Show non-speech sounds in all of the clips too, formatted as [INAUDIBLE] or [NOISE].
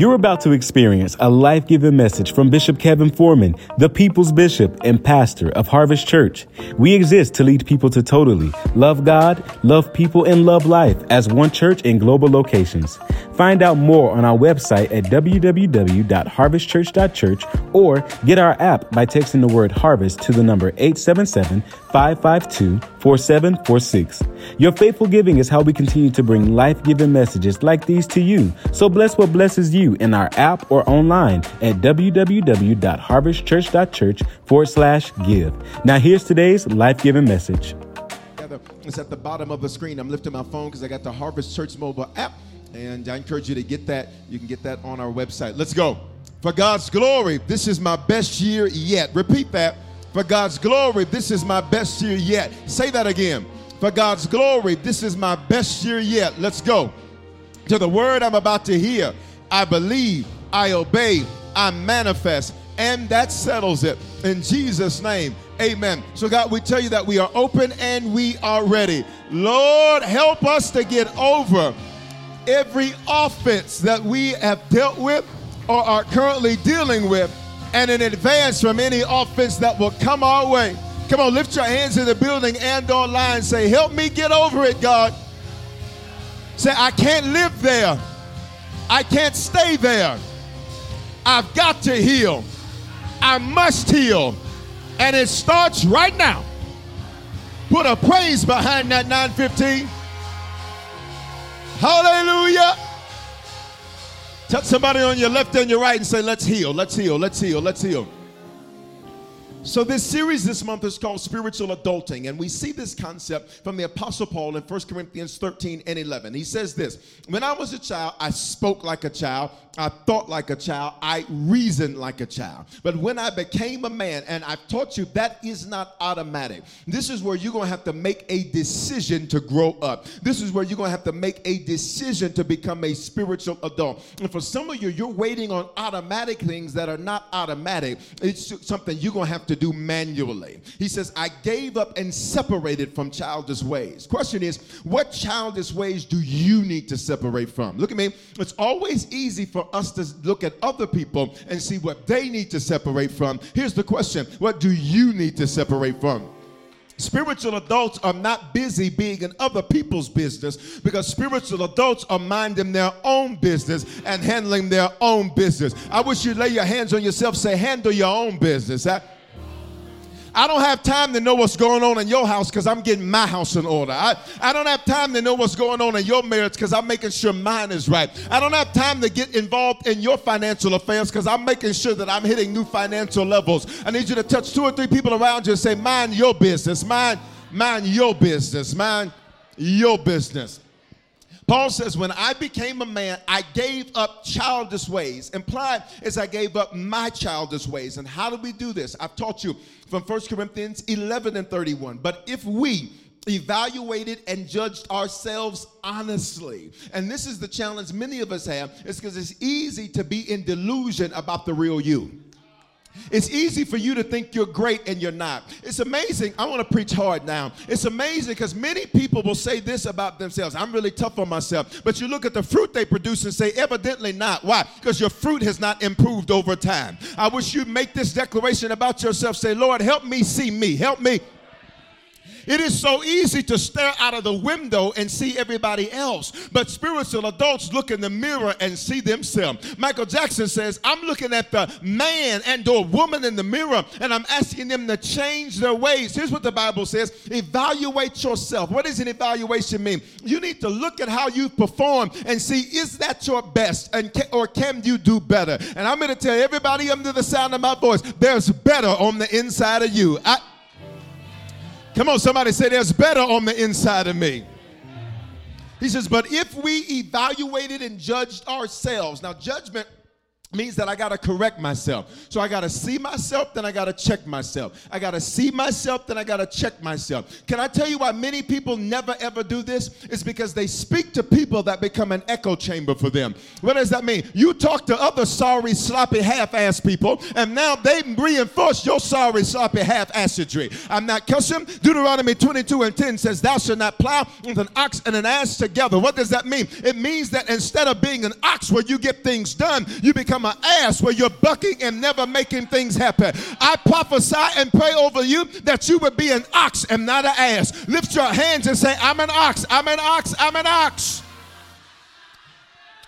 You're about to experience a life giving message from Bishop Kevin Foreman, the people's bishop and pastor of Harvest Church. We exist to lead people to totally love God, love people, and love life as one church in global locations. Find out more on our website at www.harvestchurch.church or get our app by texting the word harvest to the number 877 552 4746. Your faithful giving is how we continue to bring life giving messages like these to you. So bless what blesses you in our app or online at www.harvestchurch.church forward slash give. Now, here's today's life giving message. It's at the bottom of the screen. I'm lifting my phone because I got the Harvest Church mobile app, and I encourage you to get that. You can get that on our website. Let's go. For God's glory, this is my best year yet. Repeat that. For God's glory, this is my best year yet. Say that again. For God's glory, this is my best year yet. Let's go. To the word I'm about to hear, I believe, I obey, I manifest, and that settles it. In Jesus' name, amen. So, God, we tell you that we are open and we are ready. Lord, help us to get over every offense that we have dealt with or are currently dealing with and in advance from any offense that will come our way. Come on, lift your hands in the building and online. Say, Help me get over it, God. Say, I can't live there. I can't stay there. I've got to heal. I must heal. And it starts right now. Put a praise behind that 915. Hallelujah. Touch somebody on your left and your right and say, Let's heal, let's heal, let's heal, let's heal. So, this series this month is called Spiritual Adulting, and we see this concept from the Apostle Paul in 1 Corinthians 13 and 11. He says this When I was a child, I spoke like a child, I thought like a child, I reasoned like a child. But when I became a man, and I've taught you that is not automatic, this is where you're going to have to make a decision to grow up. This is where you're going to have to make a decision to become a spiritual adult. And for some of you, you're waiting on automatic things that are not automatic. It's something you're going to have to do manually. He says, I gave up and separated from childish ways. Question is, what childish ways do you need to separate from? Look at me. It's always easy for us to look at other people and see what they need to separate from. Here's the question What do you need to separate from? Spiritual adults are not busy being in other people's business because spiritual adults are minding their own business and handling their own business. I wish you'd lay your hands on yourself, say, handle your own business. Huh? I don't have time to know what's going on in your house because I'm getting my house in order. I, I don't have time to know what's going on in your marriage because I'm making sure mine is right. I don't have time to get involved in your financial affairs because I'm making sure that I'm hitting new financial levels. I need you to touch two or three people around you and say, mind your business, mind, mind your business, mind your business. Paul says, When I became a man, I gave up childish ways. Implied is I gave up my childish ways. And how do we do this? I've taught you from 1 Corinthians 11 and 31. But if we evaluated and judged ourselves honestly. And this is the challenge many of us have, is because it's easy to be in delusion about the real you. It's easy for you to think you're great and you're not. It's amazing. I want to preach hard now. It's amazing because many people will say this about themselves I'm really tough on myself. But you look at the fruit they produce and say, evidently not. Why? Because your fruit has not improved over time. I wish you'd make this declaration about yourself. Say, Lord, help me see me. Help me it is so easy to stare out of the window and see everybody else, but spiritual adults look in the mirror and see themselves. Michael Jackson says, I'm looking at the man and or woman in the mirror and I'm asking them to change their ways. Here's what the Bible says evaluate yourself. What does an evaluation mean? You need to look at how you've performed and see is that your best and can, or can you do better? And I'm going to tell everybody under the sound of my voice, there's better on the inside of you. I, Come on, somebody say there's better on the inside of me. He says, but if we evaluated and judged ourselves, now judgment means that I got to correct myself. So I got to see myself, then I got to check myself. I got to see myself, then I got to check myself. Can I tell you why many people never ever do this? It's because they speak to people that become an echo chamber for them. What does that mean? You talk to other sorry, sloppy, half-ass people, and now they reinforce your sorry, sloppy, half-assedry. I'm not cussing. Deuteronomy 22 and 10 says, Thou shalt not plow with an ox and an ass together. What does that mean? It means that instead of being an ox where you get things done, you become become an ass where you're bucking and never making things happen. I prophesy and pray over you that you would be an ox and not an ass. Lift your hands and say, I'm an ox, I'm an ox, I'm an ox.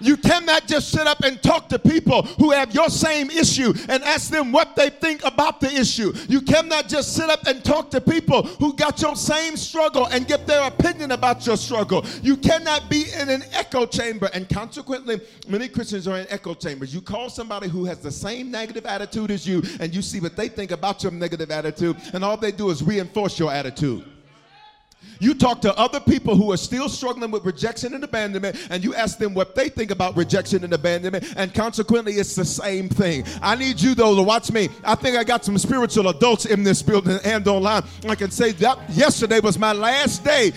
You cannot just sit up and talk to people who have your same issue and ask them what they think about the issue. You cannot just sit up and talk to people who got your same struggle and get their opinion about your struggle. You cannot be in an echo chamber. And consequently, many Christians are in echo chambers. You call somebody who has the same negative attitude as you, and you see what they think about your negative attitude, and all they do is reinforce your attitude. You talk to other people who are still struggling with rejection and abandonment, and you ask them what they think about rejection and abandonment, and consequently, it's the same thing. I need you, though, to watch me. I think I got some spiritual adults in this building and online. I can say that yesterday was my last day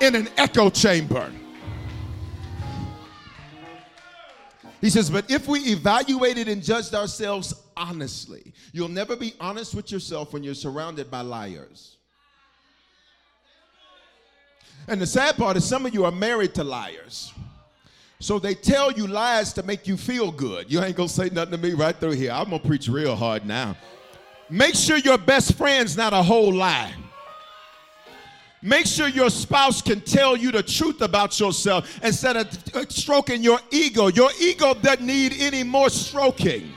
in an echo chamber. He says, but if we evaluated and judged ourselves honestly, you'll never be honest with yourself when you're surrounded by liars. And the sad part is, some of you are married to liars. So they tell you lies to make you feel good. You ain't gonna say nothing to me right through here. I'm gonna preach real hard now. Make sure your best friend's not a whole lie. Make sure your spouse can tell you the truth about yourself instead of uh, stroking your ego. Your ego doesn't need any more stroking.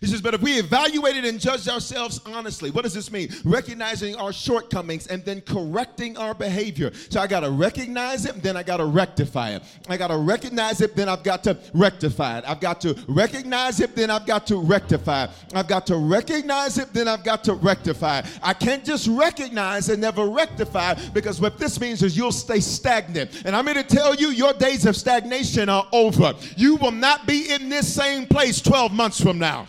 He says, but if we evaluated and judged ourselves honestly, what does this mean? Recognizing our shortcomings and then correcting our behavior. So I got to recognize it, then I got to rectify it. I got to recognize it, then I've got to rectify it. I've got to recognize it, then I've got to rectify it. I've got to recognize it, then I've got to rectify it. I can't just recognize and never rectify because what this means is you'll stay stagnant. And I'm here to tell you, your days of stagnation are over. You will not be in this same place 12 months from now.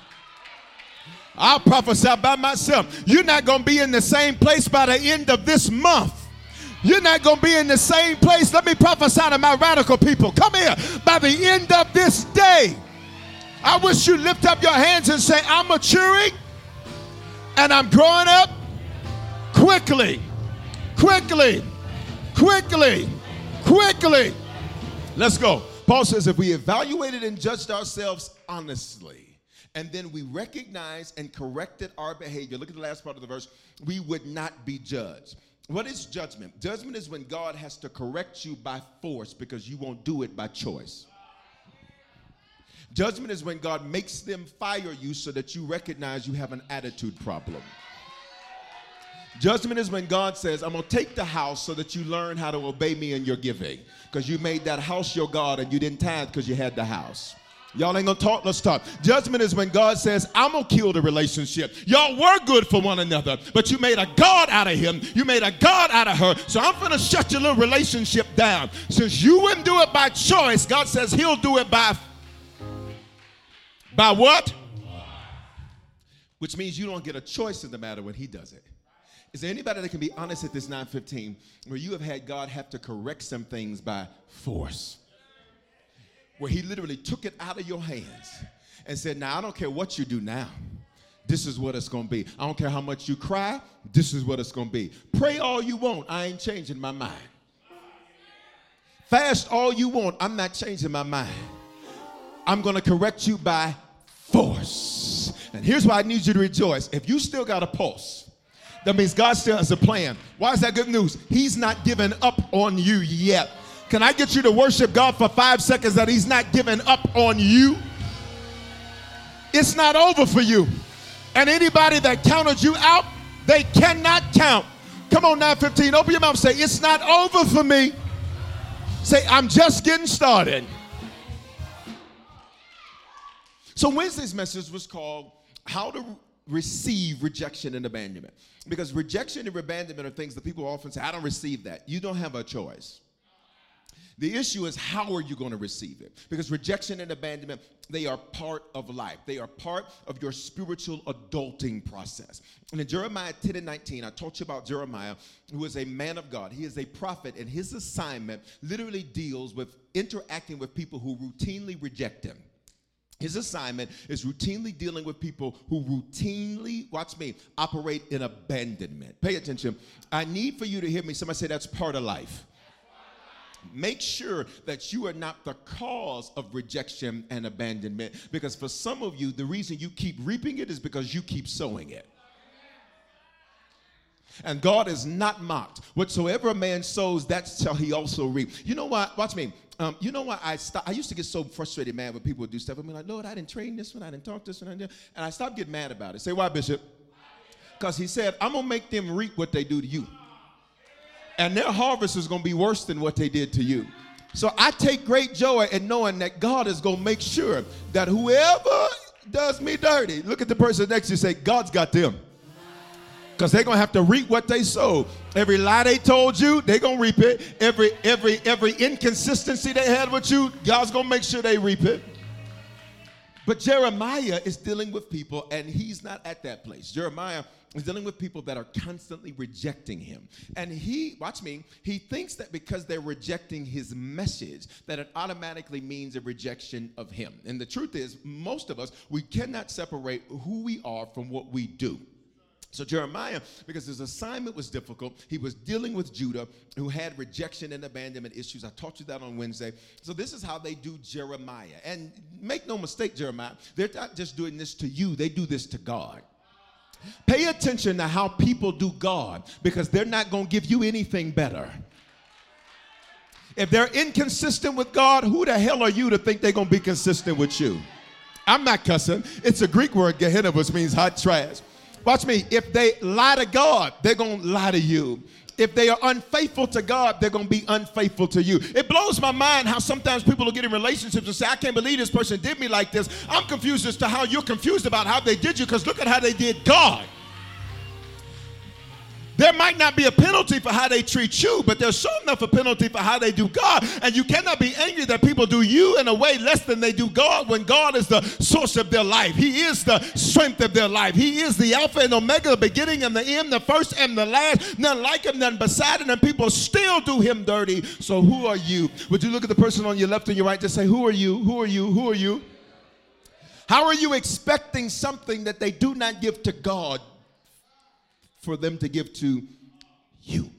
I'll prophesy by myself. You're not going to be in the same place by the end of this month. You're not going to be in the same place. Let me prophesy to my radical people. Come here. By the end of this day, I wish you lift up your hands and say, I'm maturing and I'm growing up quickly, quickly, quickly, quickly. Let's go. Paul says, if we evaluated and judged ourselves honestly, and then we recognized and corrected our behavior, look at the last part of the verse, we would not be judged. What is judgment? Judgment is when God has to correct you by force because you won't do it by choice. Judgment is when God makes them fire you so that you recognize you have an attitude problem. Judgment is when God says, I'm going to take the house so that you learn how to obey me in your giving because you made that house your God and you didn't tithe because you had the house. Y'all ain't gonna talk, let's talk. Judgment is when God says, I'm gonna kill the relationship. Y'all were good for one another, but you made a God out of him. You made a God out of her. So I'm gonna shut your little relationship down. Since you wouldn't do it by choice, God says he'll do it by by what? Which means you don't get a choice in the matter when he does it. Is there anybody that can be honest at this 915 where you have had God have to correct some things by force? Where he literally took it out of your hands and said, Now, I don't care what you do now. This is what it's going to be. I don't care how much you cry. This is what it's going to be. Pray all you want. I ain't changing my mind. Fast all you want. I'm not changing my mind. I'm going to correct you by force. And here's why I need you to rejoice. If you still got a pulse, that means God still has a plan. Why is that good news? He's not given up on you yet. Can I get you to worship God for five seconds that He's not giving up on you? It's not over for you. And anybody that counted you out, they cannot count. Come on, 915, open your mouth say, It's not over for me. Say, I'm just getting started. So, Wednesday's message was called How to Receive Rejection and Abandonment. Because rejection and abandonment are things that people often say, I don't receive that. You don't have a choice. The issue is how are you going to receive it? Because rejection and abandonment, they are part of life. They are part of your spiritual adulting process. And in Jeremiah 10 and 19, I told you about Jeremiah, who is a man of God. He is a prophet, and his assignment literally deals with interacting with people who routinely reject him. His assignment is routinely dealing with people who routinely, watch me, operate in abandonment. Pay attention. I need for you to hear me. Somebody say that's part of life. Make sure that you are not the cause of rejection and abandonment because for some of you, the reason you keep reaping it is because you keep sowing it. And God is not mocked. Whatsoever a man sows, that shall he also reap. You know what? Watch me. Um, you know what? I stopped. I used to get so frustrated, mad when people would do stuff. I mean, like, Lord, I didn't train this one, I didn't talk this one, I didn't. and I stopped getting mad about it. Say, why, Bishop? Because he said, I'm gonna make them reap what they do to you and their harvest is going to be worse than what they did to you. So I take great joy in knowing that God is going to make sure that whoever does me dirty, look at the person next to you say, God's got them. Because they're gonna have to reap what they sow. Every lie they told you, they're gonna reap it. Every every every inconsistency they had with you, God's gonna make sure they reap it. But Jeremiah is dealing with people, and he's not at that place. Jeremiah is dealing with people that are constantly rejecting him. And he, watch me, he thinks that because they're rejecting his message, that it automatically means a rejection of him. And the truth is, most of us, we cannot separate who we are from what we do. So Jeremiah, because his assignment was difficult, he was dealing with Judah, who had rejection and abandonment issues. I taught you that on Wednesday. So this is how they do Jeremiah. And make no mistake, Jeremiah, they're not just doing this to you, they do this to God. Pay attention to how people do God because they're not going to give you anything better. If they're inconsistent with God, who the hell are you to think they're going to be consistent with you? I'm not cussing. It's a Greek word, Gehenna, which means hot trash. Watch me. If they lie to God, they're going to lie to you. If they are unfaithful to God, they're going to be unfaithful to you. It blows my mind how sometimes people will get in relationships and say, I can't believe this person did me like this. I'm confused as to how you're confused about how they did you because look at how they did God. There might not be a penalty for how they treat you, but there's sure enough a penalty for how they do God. And you cannot be angry that people do you in a way less than they do God when God is the source of their life. He is the strength of their life. He is the Alpha and Omega, the beginning and the end, the first and the last. None like him, none beside him, and people still do him dirty. So who are you? Would you look at the person on your left and your right to say, Who are you? Who are you? Who are you? How are you expecting something that they do not give to God? For them to give to you.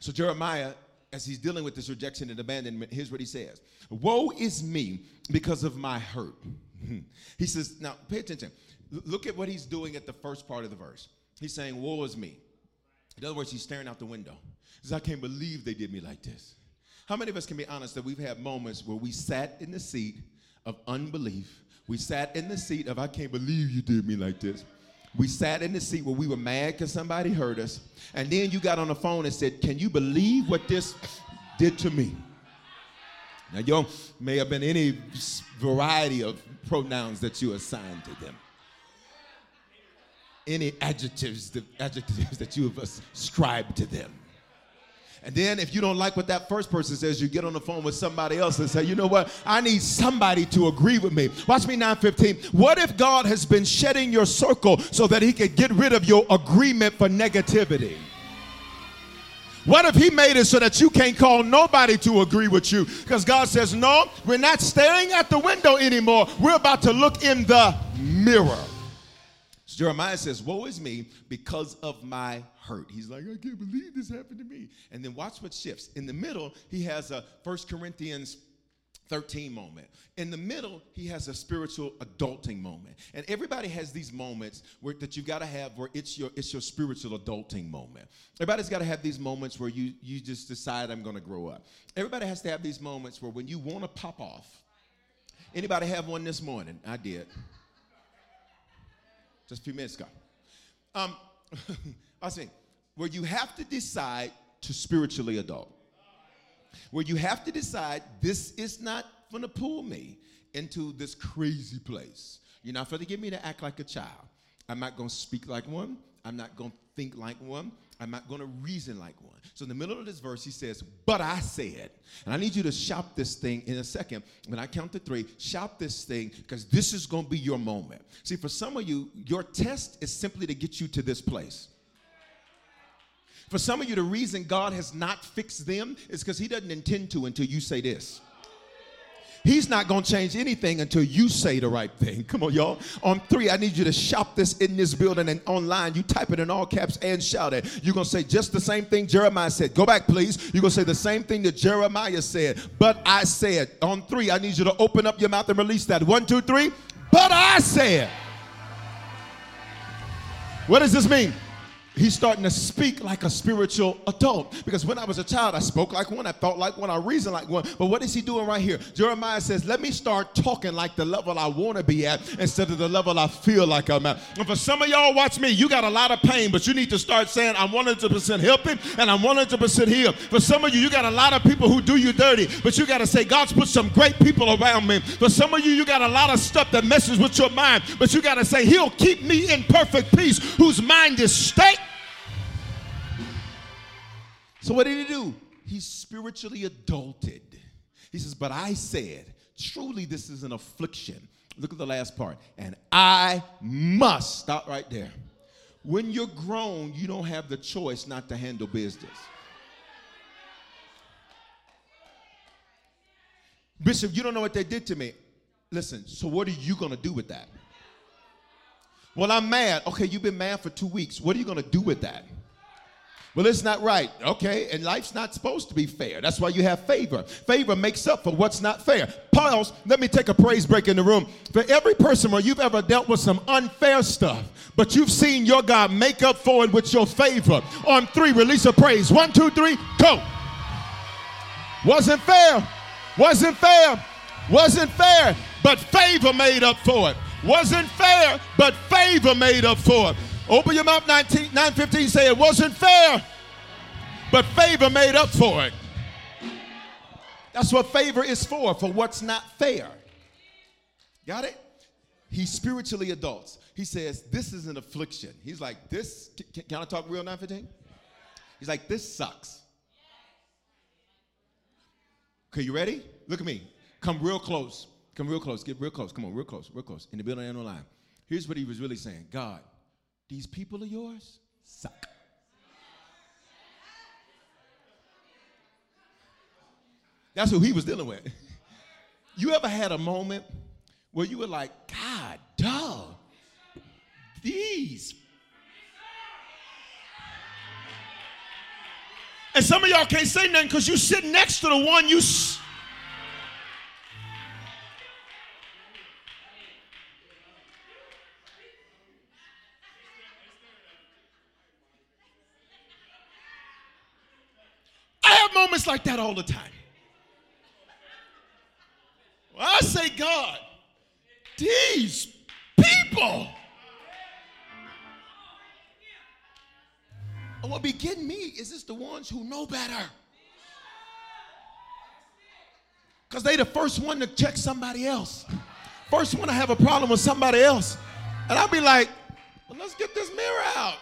So, Jeremiah, as he's dealing with this rejection and abandonment, here's what he says Woe is me because of my hurt. Hmm. he says, Now, pay attention. Look at what he's doing at the first part of the verse. He's saying, Woe is me. In other words, he's staring out the window. He says, I can't believe they did me like this. How many of us can be honest that we've had moments where we sat in the seat of unbelief? We sat in the seat of, I can't believe you did me like this. We sat in the seat where we were mad because somebody hurt us. And then you got on the phone and said, Can you believe what this did to me? Now, you may have been any variety of pronouns that you assigned to them. Any adjectives, the adjectives that you have ascribed to them. And then if you don't like what that first person says, you get on the phone with somebody else and say, you know what? I need somebody to agree with me. Watch me 915. What if God has been shedding your circle so that he could get rid of your agreement for negativity? What if he made it so that you can't call nobody to agree with you? Because God says, no, we're not staring at the window anymore. We're about to look in the mirror. Jeremiah says, Woe is me because of my hurt. He's like, I can't believe this happened to me. And then watch what shifts. In the middle, he has a First Corinthians 13 moment. In the middle, he has a spiritual adulting moment. And everybody has these moments where, that you've got to have where it's your it's your spiritual adulting moment. Everybody's got to have these moments where you you just decide I'm going to grow up. Everybody has to have these moments where when you want to pop off. Anybody have one this morning? I did just a few minutes ago. Um, [LAUGHS] I say, where you have to decide to spiritually adult, where you have to decide this is not going to pull me into this crazy place. You're not going to get me to act like a child. I'm not going to speak like one. I'm not going to think like one. I'm not going to reason like one. So in the middle of this verse, he says, But I said, and I need you to shop this thing in a second. When I count to three, shop this thing because this is going to be your moment. See, for some of you, your test is simply to get you to this place. For some of you, the reason God has not fixed them is because He doesn't intend to until you say this. He's not going to change anything until you say the right thing. Come on, y'all. On three, I need you to shop this in this building and online. You type it in all caps and shout it. You're going to say just the same thing Jeremiah said. Go back, please. You're going to say the same thing that Jeremiah said. But I said. On three, I need you to open up your mouth and release that. One, two, three. But I said. What does this mean? He's starting to speak like a spiritual adult. Because when I was a child, I spoke like one, I thought like one, I reasoned like one. But what is he doing right here? Jeremiah says, Let me start talking like the level I want to be at instead of the level I feel like I'm at. And for some of y'all, watch me, you got a lot of pain, but you need to start saying, I'm 100% helping and I'm 100% healed. For some of you, you got a lot of people who do you dirty, but you got to say, God's put some great people around me. For some of you, you got a lot of stuff that messes with your mind, but you got to say, He'll keep me in perfect peace, whose mind is stayed so what did he do? He spiritually adulted. He says, But I said, truly this is an affliction. Look at the last part. And I must. Stop right there. When you're grown, you don't have the choice not to handle business. Bishop, you don't know what they did to me. Listen, so what are you going to do with that? Well, I'm mad. Okay, you've been mad for two weeks. What are you going to do with that? Well, it's not right. Okay, and life's not supposed to be fair. That's why you have favor. Favor makes up for what's not fair. Pause. Let me take a praise break in the room. For every person where you've ever dealt with some unfair stuff, but you've seen your God make up for it with your favor. On three, release a praise. One, two, three, go. Wasn't fair. Wasn't fair. Wasn't fair. But favor made up for it. Wasn't fair, but favor made up for it. Open your mouth 19, 915 say it wasn't fair, but favor made up for it. That's what favor is for, for what's not fair. Got it? He's spiritually adults. He says, This is an affliction. He's like, This, can, can I talk real 915? He's like, This sucks. Okay, you ready? Look at me. Come real close. Come real close. Get real close. Come on, real close, real close. In the building and on the line. Here's what he was really saying God, these people of yours suck. That's who he was dealing with. [LAUGHS] You ever had a moment where you were like, God, dog, these. And some of y'all can't say nothing because you sitting next to the one you. S- like that all the time. Well, I say, God, these people. And what be getting me is this the ones who know better. Because they the first one to check somebody else. First one to have a problem with somebody else. And I'll be like, well, let's get this mirror out.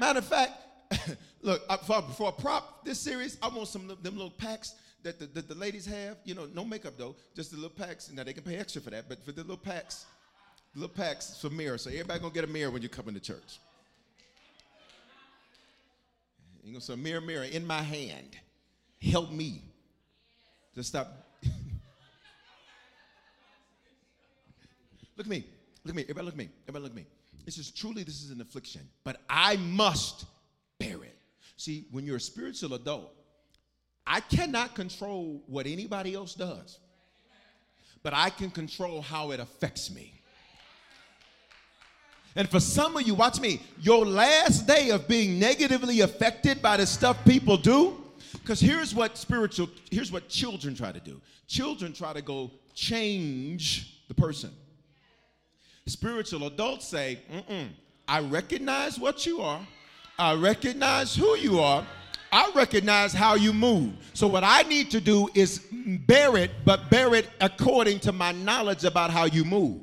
Matter of fact, [LAUGHS] Look, I, for, for a prop this series, I want some of them little packs that the, that the ladies have. You know, no makeup though, just the little packs. Now they can pay extra for that, but for the little packs, little packs for mirrors. So everybody gonna get a mirror when you come into church. You gonna say, mirror, mirror in my hand, help me to stop. [LAUGHS] look at me, look at me, everybody look at me, everybody look at me. This is truly this is an affliction, but I must bear it. See, when you're a spiritual adult, I cannot control what anybody else does, but I can control how it affects me. And for some of you, watch me, your last day of being negatively affected by the stuff people do, because here's what spiritual, here's what children try to do. Children try to go change the person. Spiritual adults say, I recognize what you are, I recognize who you are. I recognize how you move. So what I need to do is bear it, but bear it according to my knowledge about how you move.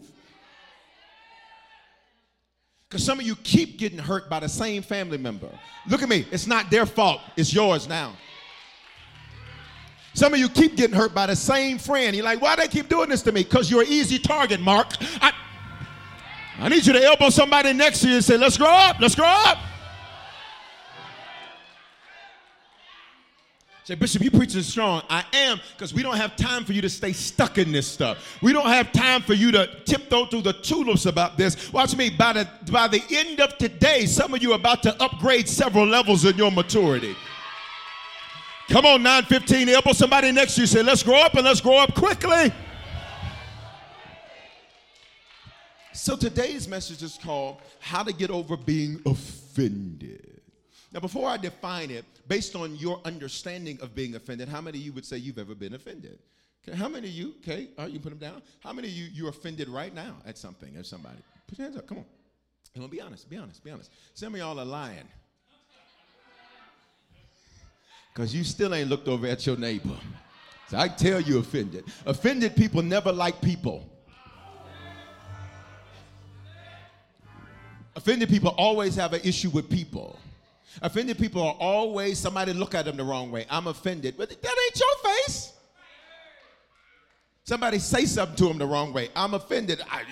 Because some of you keep getting hurt by the same family member. Look at me. It's not their fault, it's yours now. Some of you keep getting hurt by the same friend. You're like, why they keep doing this to me? Because you're an easy target, Mark. I, I need you to elbow somebody next to you and say, let's grow up, let's grow up. Say, Bishop, you preaching strong. I am, because we don't have time for you to stay stuck in this stuff. We don't have time for you to tiptoe through the tulips about this. Watch me, by the by the end of today, some of you are about to upgrade several levels in your maturity. Come on, 915, elbow somebody next to you. Say, let's grow up and let's grow up quickly. So today's message is called How to Get Over Being Offended. Now, before I define it, based on your understanding of being offended, how many of you would say you've ever been offended? Okay, how many of you, okay, all right, you put them down. How many of you, you're offended right now at something, at somebody? Put your hands up, come on. Come on, be honest, be honest, be honest. Some of y'all are lying. Because you still ain't looked over at your neighbor. So I tell you offended. Offended people never like people. Offended people always have an issue with people. Offended people are always somebody look at them the wrong way. I'm offended, but that ain't your face. Somebody say something to them the wrong way. I'm offended. I,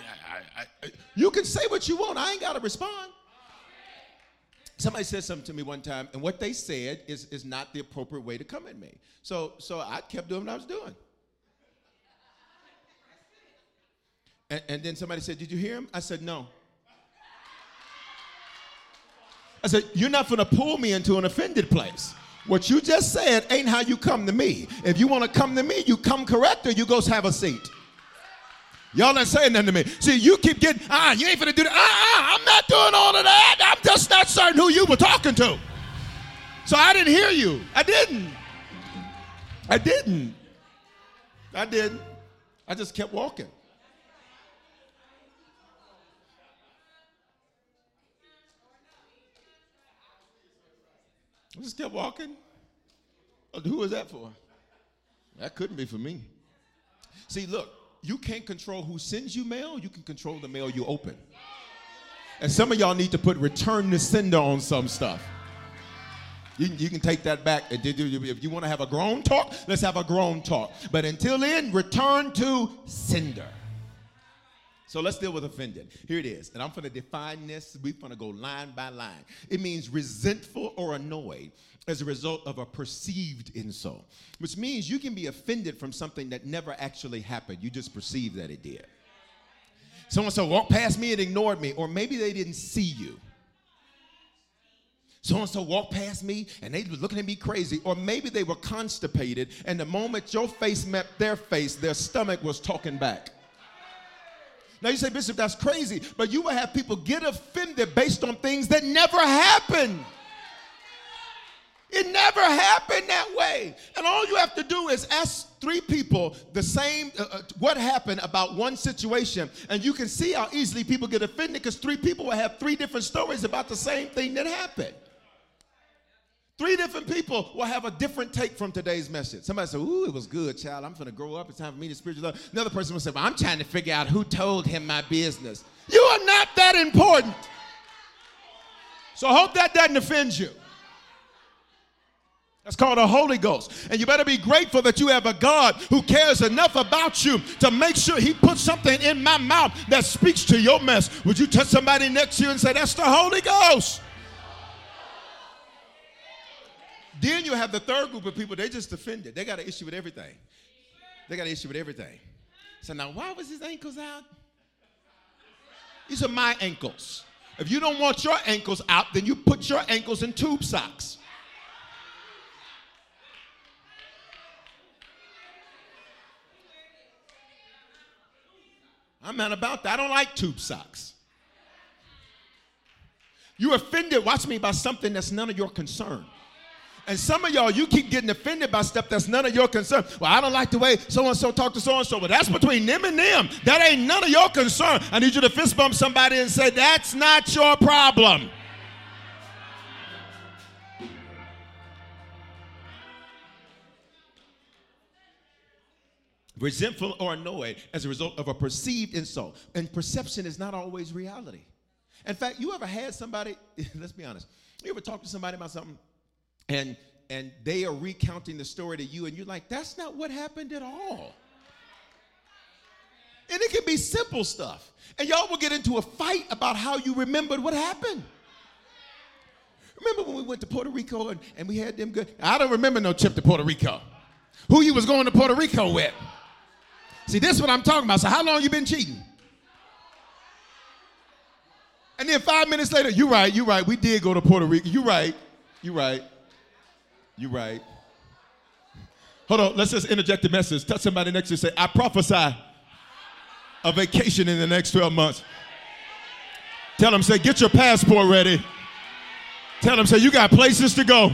I, I, you can say what you want. I ain't got to respond. Somebody said something to me one time, and what they said is, is not the appropriate way to come at me. So, so I kept doing what I was doing. And, and then somebody said, Did you hear him? I said, No. I said, You're not going to pull me into an offended place. What you just said ain't how you come to me. If you want to come to me, you come correct or you go have a seat. Y'all ain't saying nothing to me. See, you keep getting, ah, you ain't gonna do that. Ah, ah, I'm not doing all of that. I'm just not certain who you were talking to. So I didn't hear you. I didn't. I didn't. I didn't. I just kept walking. Just kept walking. Uh, who was that for? That couldn't be for me. See, look, you can't control who sends you mail, you can control the mail you open. And some of y'all need to put return to sender on some stuff. You, you can take that back. If you want to have a grown talk, let's have a grown talk. But until then, return to sender. So let's deal with offended. Here it is. And I'm going to define this. We're going to go line by line. It means resentful or annoyed as a result of a perceived insult, which means you can be offended from something that never actually happened. You just perceive that it did. Someone so walked past me and ignored me, or maybe they didn't see you. So and so walked past me and they were looking at me crazy, or maybe they were constipated, and the moment your face met their face, their stomach was talking back. Now you say, Bishop, that's crazy, but you will have people get offended based on things that never happened. It never happened that way. And all you have to do is ask three people the same, uh, uh, what happened about one situation. And you can see how easily people get offended because three people will have three different stories about the same thing that happened. Three different people will have a different take from today's message. Somebody said, Ooh, it was good, child. I'm going to grow up. It's time for me to spiritual love. Another person will say, Well, I'm trying to figure out who told him my business. You are not that important. So I hope that doesn't offend you. That's called a Holy Ghost. And you better be grateful that you have a God who cares enough about you to make sure He puts something in my mouth that speaks to your mess. Would you touch somebody next to you and say, That's the Holy Ghost? Then you have the third group of people, they just offended. They got an issue with everything. They got an issue with everything. So now, why was his ankles out? These are my ankles. If you don't want your ankles out, then you put your ankles in tube socks. I'm not about that. I don't like tube socks. You offended, watch me, by something that's none of your concern. And some of y'all, you keep getting offended by stuff that's none of your concern. Well, I don't like the way so and so talk to so and so. But that's between them and them. That ain't none of your concern. I need you to fist bump somebody and say, That's not your problem. Resentful or annoyed as a result of a perceived insult. And perception is not always reality. In fact, you ever had somebody, [LAUGHS] let's be honest, you ever talked to somebody about something and and they are recounting the story to you and you're like, that's not what happened at all. And it can be simple stuff. And y'all will get into a fight about how you remembered what happened. Remember when we went to Puerto Rico and, and we had them good? I don't remember no trip to Puerto Rico. Who you was going to Puerto Rico with? See, this is what I'm talking about. So how long you been cheating? And then five minutes later, you're right, you're right. We did go to Puerto Rico. You're right, you're right, you right. Hold on, let's just interject the message. Touch somebody next to you say, I prophesy a vacation in the next 12 months. Tell them, say, get your passport ready. Tell them, say, you got places to go.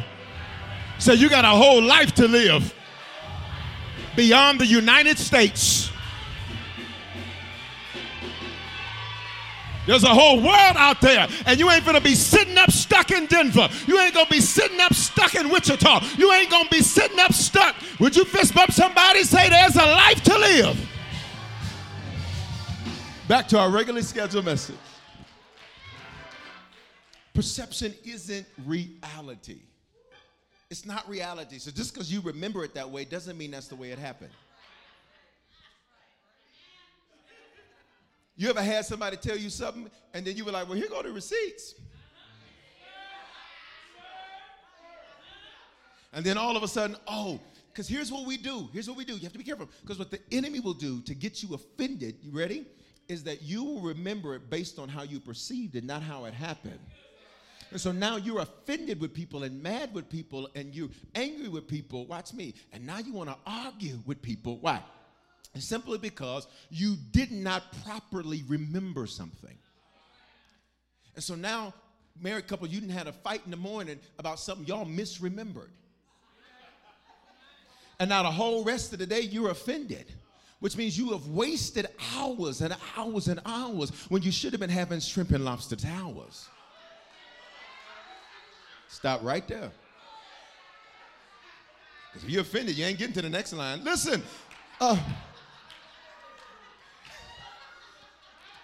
Say, you got a whole life to live beyond the United States. There's a whole world out there, and you ain't gonna be sitting up stuck in Denver. You ain't gonna be sitting up stuck in Wichita. You ain't gonna be sitting up stuck. Would you fist bump somebody? Say, there's a life to live. Back to our regularly scheduled message. Perception isn't reality. It's not reality. So just because you remember it that way doesn't mean that's the way it happened. You ever had somebody tell you something and then you were like, well, here go the receipts. And then all of a sudden, oh, because here's what we do. Here's what we do. You have to be careful. Because what the enemy will do to get you offended, you ready? Is that you will remember it based on how you perceived it, not how it happened. And so now you're offended with people and mad with people and you're angry with people. Watch me. And now you want to argue with people. Why? Simply because you did not properly remember something. And so now, married couple, you didn't have a fight in the morning about something y'all misremembered. And now the whole rest of the day you're offended which means you have wasted hours and hours and hours when you should have been having shrimp and lobster towers. Stop right there. Because if you're offended, you ain't getting to the next line. Listen, uh,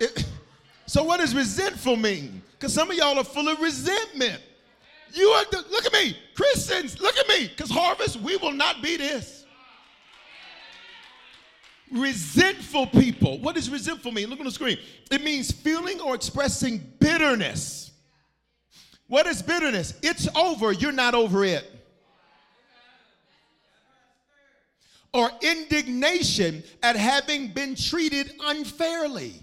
[COUGHS] so what does resentful mean? Because some of y'all are full of resentment. You are, the, look at me, Christians, look at me, because harvest, we will not be this. Resentful people. What does resentful mean? Look on the screen. It means feeling or expressing bitterness. What is bitterness? It's over, you're not over it. Or indignation at having been treated unfairly.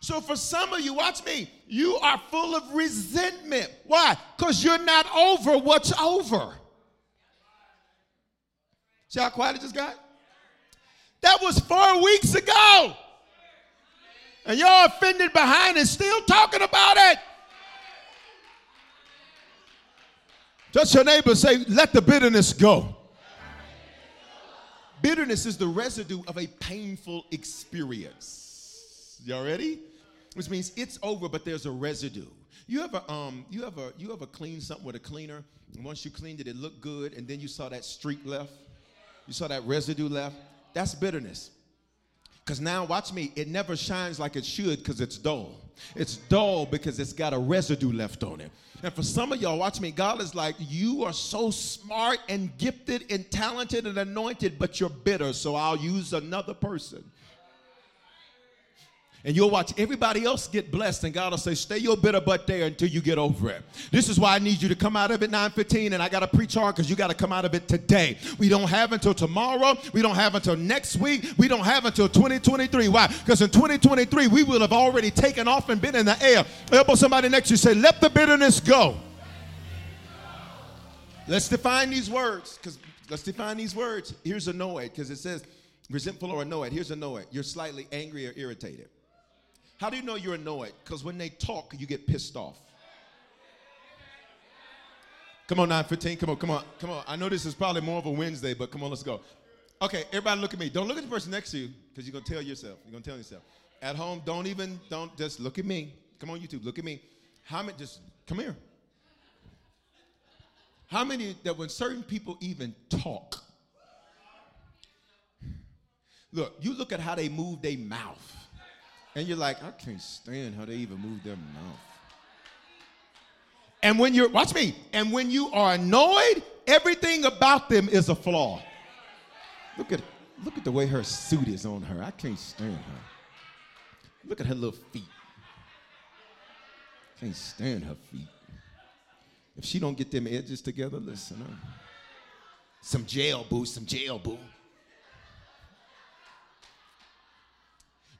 So for some of you, watch me, you are full of resentment. Why? Because you're not over what's over. See how quiet it just got? That was four weeks ago. And y'all offended behind and still talking about it. Just your neighbor say, let the bitterness go. Bitterness is the residue of a painful experience. Y'all ready? Which means it's over, but there's a residue. You ever um you ever you ever clean something with a cleaner, and once you cleaned it, it looked good, and then you saw that streak left, you saw that residue left. That's bitterness. Because now, watch me, it never shines like it should because it's dull. It's dull because it's got a residue left on it. And for some of y'all, watch me, God is like, you are so smart and gifted and talented and anointed, but you're bitter, so I'll use another person. And you'll watch everybody else get blessed, and God will say, Stay your bitter butt there until you get over it. This is why I need you to come out of it 9:15, and I gotta preach hard because you gotta come out of it today. We don't have until tomorrow, we don't have until next week, we don't have until 2023. Why? Because in 2023, we will have already taken off and been in the air. Elbow somebody next to you, say, Let the bitterness go. Let's define these words, because let's define these words. Here's annoyed, because it says resentful or annoyed. Here's annoyed. You're slightly angry or irritated. How do you know you're annoyed? Because when they talk, you get pissed off. Come on, 915. Come on, come on, come on. I know this is probably more of a Wednesday, but come on, let's go. Okay, everybody look at me. Don't look at the person next to you because you're to tell yourself. You're to tell yourself. At home, don't even, don't just look at me. Come on, YouTube, look at me. How many, just come here. How many that when certain people even talk, look, you look at how they move their mouth. And you're like, I can't stand how they even move their mouth. And when you're, watch me, and when you are annoyed, everything about them is a flaw. Look at, look at the way her suit is on her. I can't stand her. Look at her little feet. Can't stand her feet. If she don't get them edges together, listen. Uh, some jail boo, some jail boo.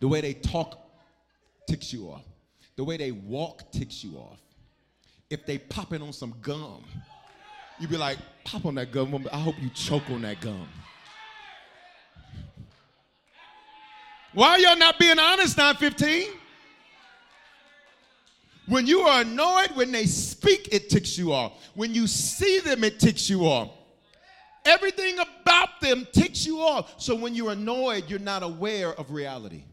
The way they talk ticks you off. The way they walk ticks you off. If they popping on some gum, you be like, pop on that gum. I hope you choke on that gum. Why y'all not being honest, 915? When you are annoyed, when they speak, it ticks you off. When you see them, it ticks you off. Everything about them ticks you off. So when you're annoyed, you're not aware of reality.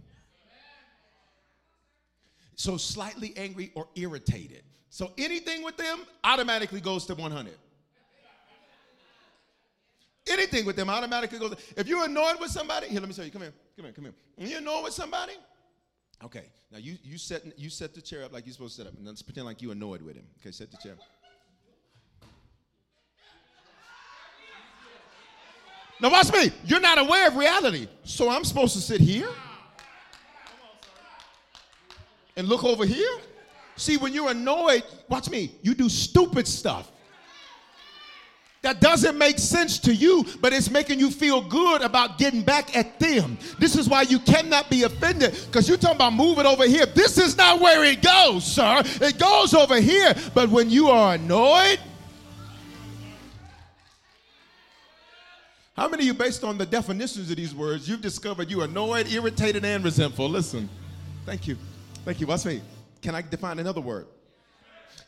So slightly angry or irritated. So anything with them automatically goes to 100. Anything with them automatically goes. If you're annoyed with somebody, here, let me tell you. Come here, come here, come here. When you're annoyed with somebody, okay. Now you you set you set the chair up like you're supposed to set up, and let's pretend like you're annoyed with him. Okay, set the chair. Now watch me. You're not aware of reality, so I'm supposed to sit here and look over here. See, when you're annoyed, watch me. You do stupid stuff that doesn't make sense to you, but it's making you feel good about getting back at them. This is why you cannot be offended because you're talking about moving over here. This is not where it goes, sir. It goes over here. But when you are annoyed, how many of you, based on the definitions of these words, you've discovered you are annoyed, irritated, and resentful? Listen, thank you. Thank you. Watch me. Can I define another word?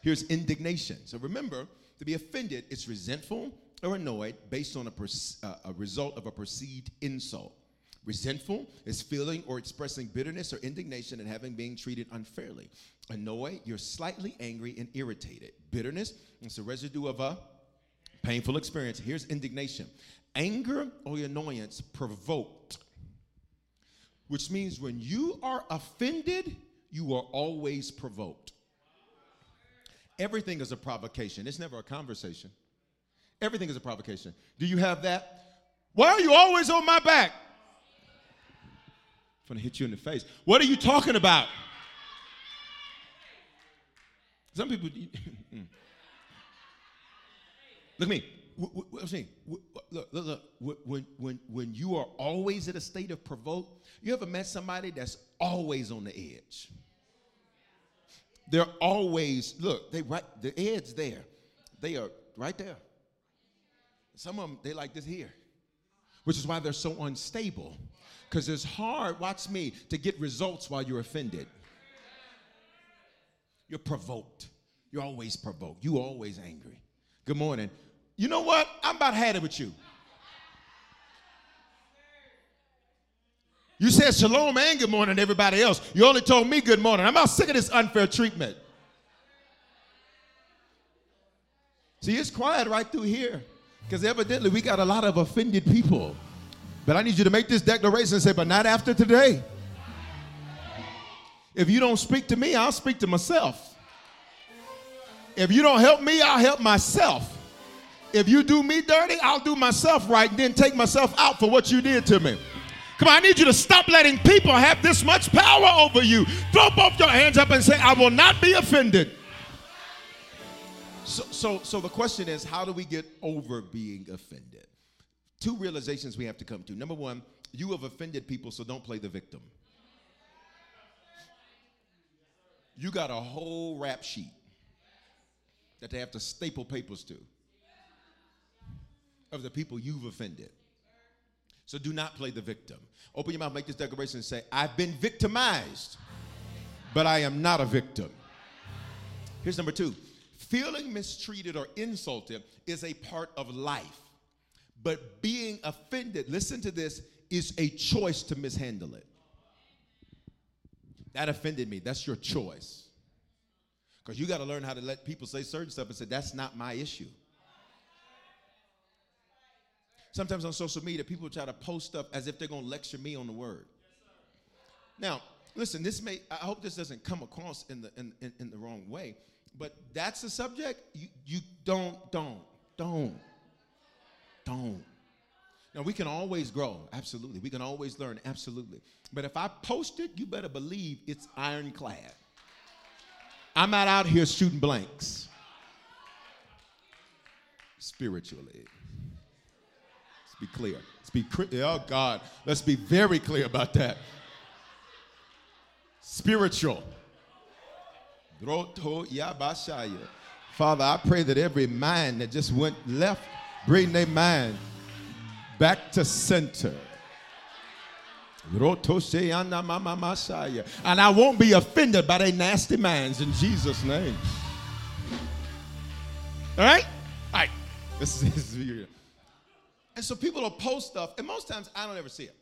Here's indignation. So remember, to be offended, it's resentful or annoyed based on a, uh, a result of a perceived insult. Resentful is feeling or expressing bitterness or indignation at having being treated unfairly. Annoyed, you're slightly angry and irritated. Bitterness, it's a residue of a painful experience. Here's indignation. Anger or annoyance provoked, which means when you are offended, you are always provoked. Everything is a provocation. It's never a conversation. Everything is a provocation. Do you have that? Why are you always on my back? I'm gonna hit you in the face. What are you talking about? Some people. [LAUGHS] Hmm. look at me. I'm saying, look, look, look. When, when, when you are always in a state of provoke, you ever met somebody that's always on the edge? They're always, look, they right, the edge there. They are right there. Some of them, they like this here, which is why they're so unstable. Because it's hard, watch me, to get results while you're offended. You're provoked. You're always provoked. You always angry. Good morning. You know what? I'm about had it with you. You said shalom and good morning to everybody else. You only told me good morning. I'm about sick of this unfair treatment. See, it's quiet right through here because evidently we got a lot of offended people. But I need you to make this declaration and say, but not after today. If you don't speak to me, I'll speak to myself. If you don't help me, I'll help myself. If you do me dirty, I'll do myself right and then take myself out for what you did to me. Come on, I need you to stop letting people have this much power over you. Throw both your hands up and say, I will not be offended. So, so, so the question is, how do we get over being offended? Two realizations we have to come to. Number one, you have offended people, so don't play the victim. You got a whole rap sheet that they have to staple papers to of the people you've offended. So do not play the victim. Open your mouth, make this declaration, and say, I've been victimized, but I am not a victim. Here's number two feeling mistreated or insulted is a part of life, but being offended, listen to this, is a choice to mishandle it. That offended me. That's your choice. Because you got to learn how to let people say certain stuff and say, that's not my issue. Sometimes on social media, people try to post stuff as if they're going to lecture me on the word. Now, listen, this may, I hope this doesn't come across in the, in, in, in the wrong way. but that's the subject. You, you don't, don't, don't, don't. Now, we can always grow, absolutely. We can always learn, absolutely. But if I post it, you better believe it's ironclad. I'm not out here shooting blanks spiritually. Be clear. Let's be, oh God, let's be very clear about that. Spiritual. Father, I pray that every mind that just went left, bring their mind back to center. And I won't be offended by their nasty minds in Jesus' name. All right? All right. This is, this is And so people will post stuff, and most times I don't ever see it.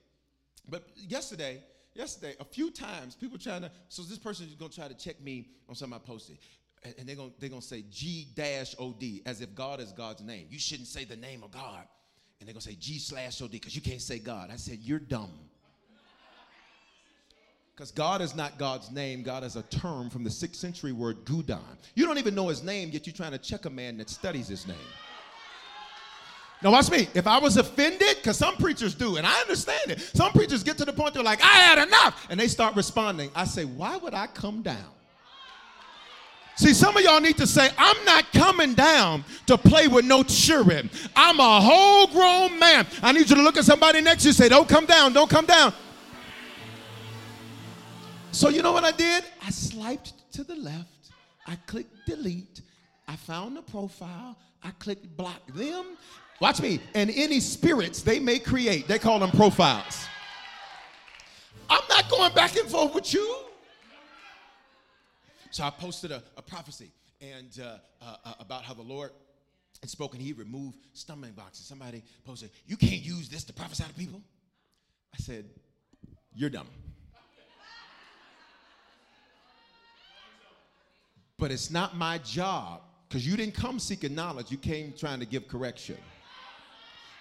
But yesterday, yesterday, a few times, people trying to, so this person is to try to check me on something I posted. And they're gonna, they're gonna say G dash OD, as if God is God's name. You shouldn't say the name of God. And they're to say G slash OD, because you can't say God. I said, You're dumb. Because God is not God's name. God is a term from the sixth century word Gudon. You don't even know his name, yet you're trying to check a man that studies his name. Now, watch me. If I was offended, because some preachers do, and I understand it. Some preachers get to the point they're like, I had enough. And they start responding. I say, Why would I come down? See, some of y'all need to say, I'm not coming down to play with no children. I'm a whole grown man. I need you to look at somebody next to you say, Don't come down, don't come down. So, you know what I did? I swiped to the left, I clicked delete, I found the profile, I clicked block them, Watch me. And any spirits they may create, they call them profiles. I'm not going back and forth with you. So I posted a, a prophecy and uh, uh, uh, about how the Lord had spoken. He removed stumbling blocks. Somebody posted, "You can't use this to prophesy to people." I said, "You're dumb." but it's not my job because you didn't come seeking knowledge. You came trying to give correction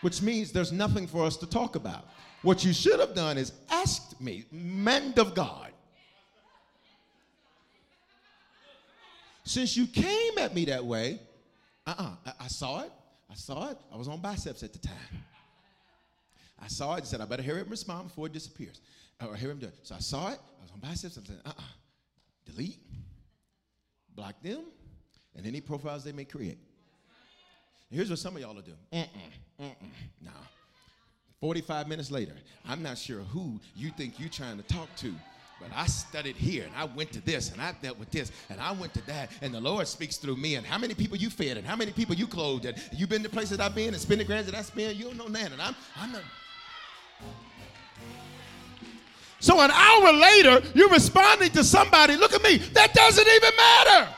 which means there's nothing for us to talk about. What you should have done is asked me, man of God, since you came at me that way, uh-uh, I, I saw it. I saw it. I was on biceps at the time. I saw it and said, I better hear him respond before it disappears. Or hear him do it. So I saw it. I was on biceps. I said, uh-uh. Delete. Block them. And any profiles they may create. Here's what some of y'all are doing. Mm-mm, mm-mm, nah. 45 minutes later, I'm not sure who you think you're trying to talk to, but I studied here and I went to this and I dealt with this and I went to that and the Lord speaks through me and how many people you fed and how many people you clothed and you've been to places I've been and spent the grants that I spent, you don't know that and I'm, I'm not. So an hour later, you're responding to somebody, look at me, that doesn't even matter.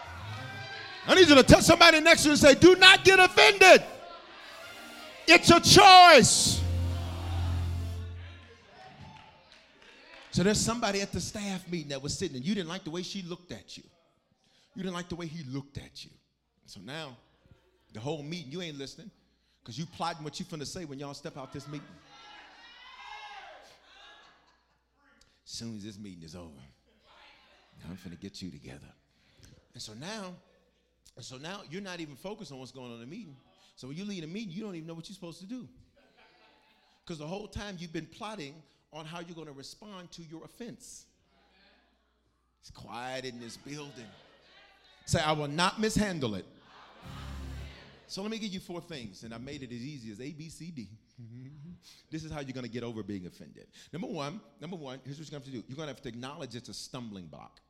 I need you to tell somebody next to you and say, do not get offended. It's a choice. So there's somebody at the staff meeting that was sitting and you didn't like the way she looked at you. You didn't like the way he looked at you. So now, the whole meeting, you ain't listening because you plotting what you finna say when y'all step out this meeting. As soon as this meeting is over, I'm finna get you together. And so now, and so now you're not even focused on what's going on in the meeting. So when you lead a meeting, you don't even know what you're supposed to do. Because the whole time you've been plotting on how you're going to respond to your offense. It's quiet in this building. Say, I will not mishandle it. So let me give you four things, and I made it as easy as A, B, C, D. [LAUGHS] this is how you're going to get over being offended. Number one, number one, here's what you're going to have to do. You're going to have to acknowledge it's a stumbling block.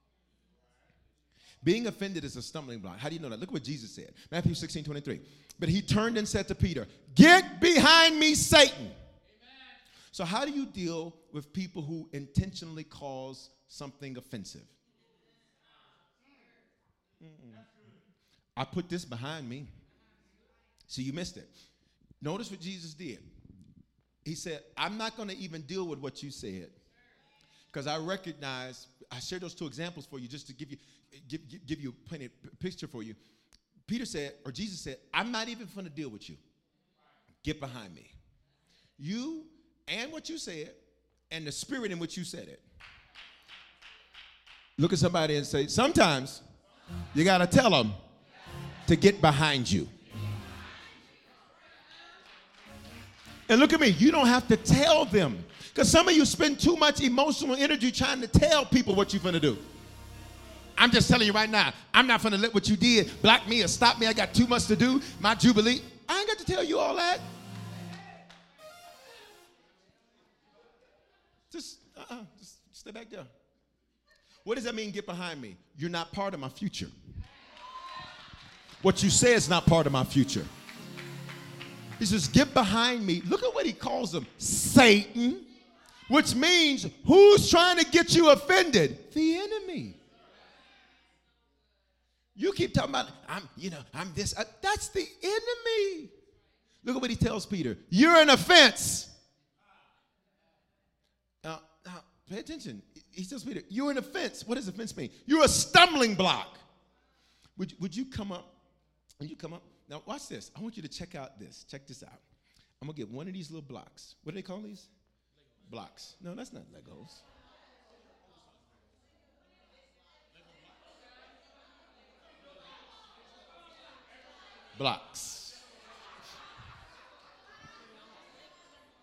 Being offended is a stumbling block. How do you know that? Look what Jesus said. Matthew 16, 23. But he turned and said to Peter, Get behind me, Satan. Amen. So, how do you deal with people who intentionally cause something offensive? Mm-mm. I put this behind me. So, you missed it. Notice what Jesus did. He said, I'm not going to even deal with what you said because I recognize, I share those two examples for you just to give you give, give, give you a plain picture for you. Peter said, or Jesus said, I'm not even going to deal with you. Get behind me. You and what you said, and the spirit in which you said it. Look at somebody and say, sometimes You got to tell them to get behind you. And look at me, you don't have to tell them. Because some of you spend too much emotional energy trying to tell people what you're going to do. I'm just telling you right now, I'm not going to let what you did block me or stop me. I got too much to do. My Jubilee. I ain't got to tell you all that. Just, uh-uh, just stay back there. What does that mean, get behind me? You're not part of my future. What you say is not part of my future. He says, Get behind me. Look at what he calls them Satan, which means who's trying to get you offended? The enemy. You keep talking about, I'm, you know, I'm this. Uh, that's the enemy. Look at what he tells Peter. You're an offense. Now, now pay attention. He tells Peter, You're an offense. What does offense mean? You're a stumbling block. Would, would you come up? Would you come up? Now, watch this. I want you to check out this. Check this out. I'm going to get one of these little blocks. What do they call these? Blocks. No, that's not Legos. Blocks.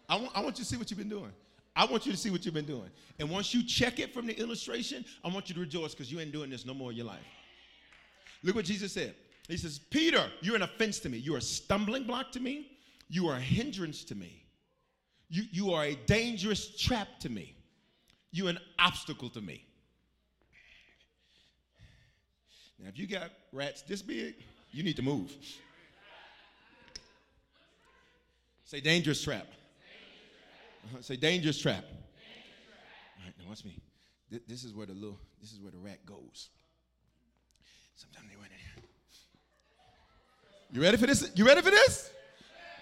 I want, I want you to see what you've been doing. I want you to see what you've been doing. And once you check it from the illustration, I want you to rejoice because you ain't doing this no more in your life. Look what Jesus said. He says, Peter, you're an offense to me. You're a stumbling block to me. You are a hindrance to me. You, you are a dangerous trap to me. You're an obstacle to me. Now, if you got rats this big, you need to move. Say dangerous trap. Uh-huh. Say dangerous trap. All right, now watch me. This is where the little, this is where the rat goes. Sometimes they run in here. You ready for this? You ready for this?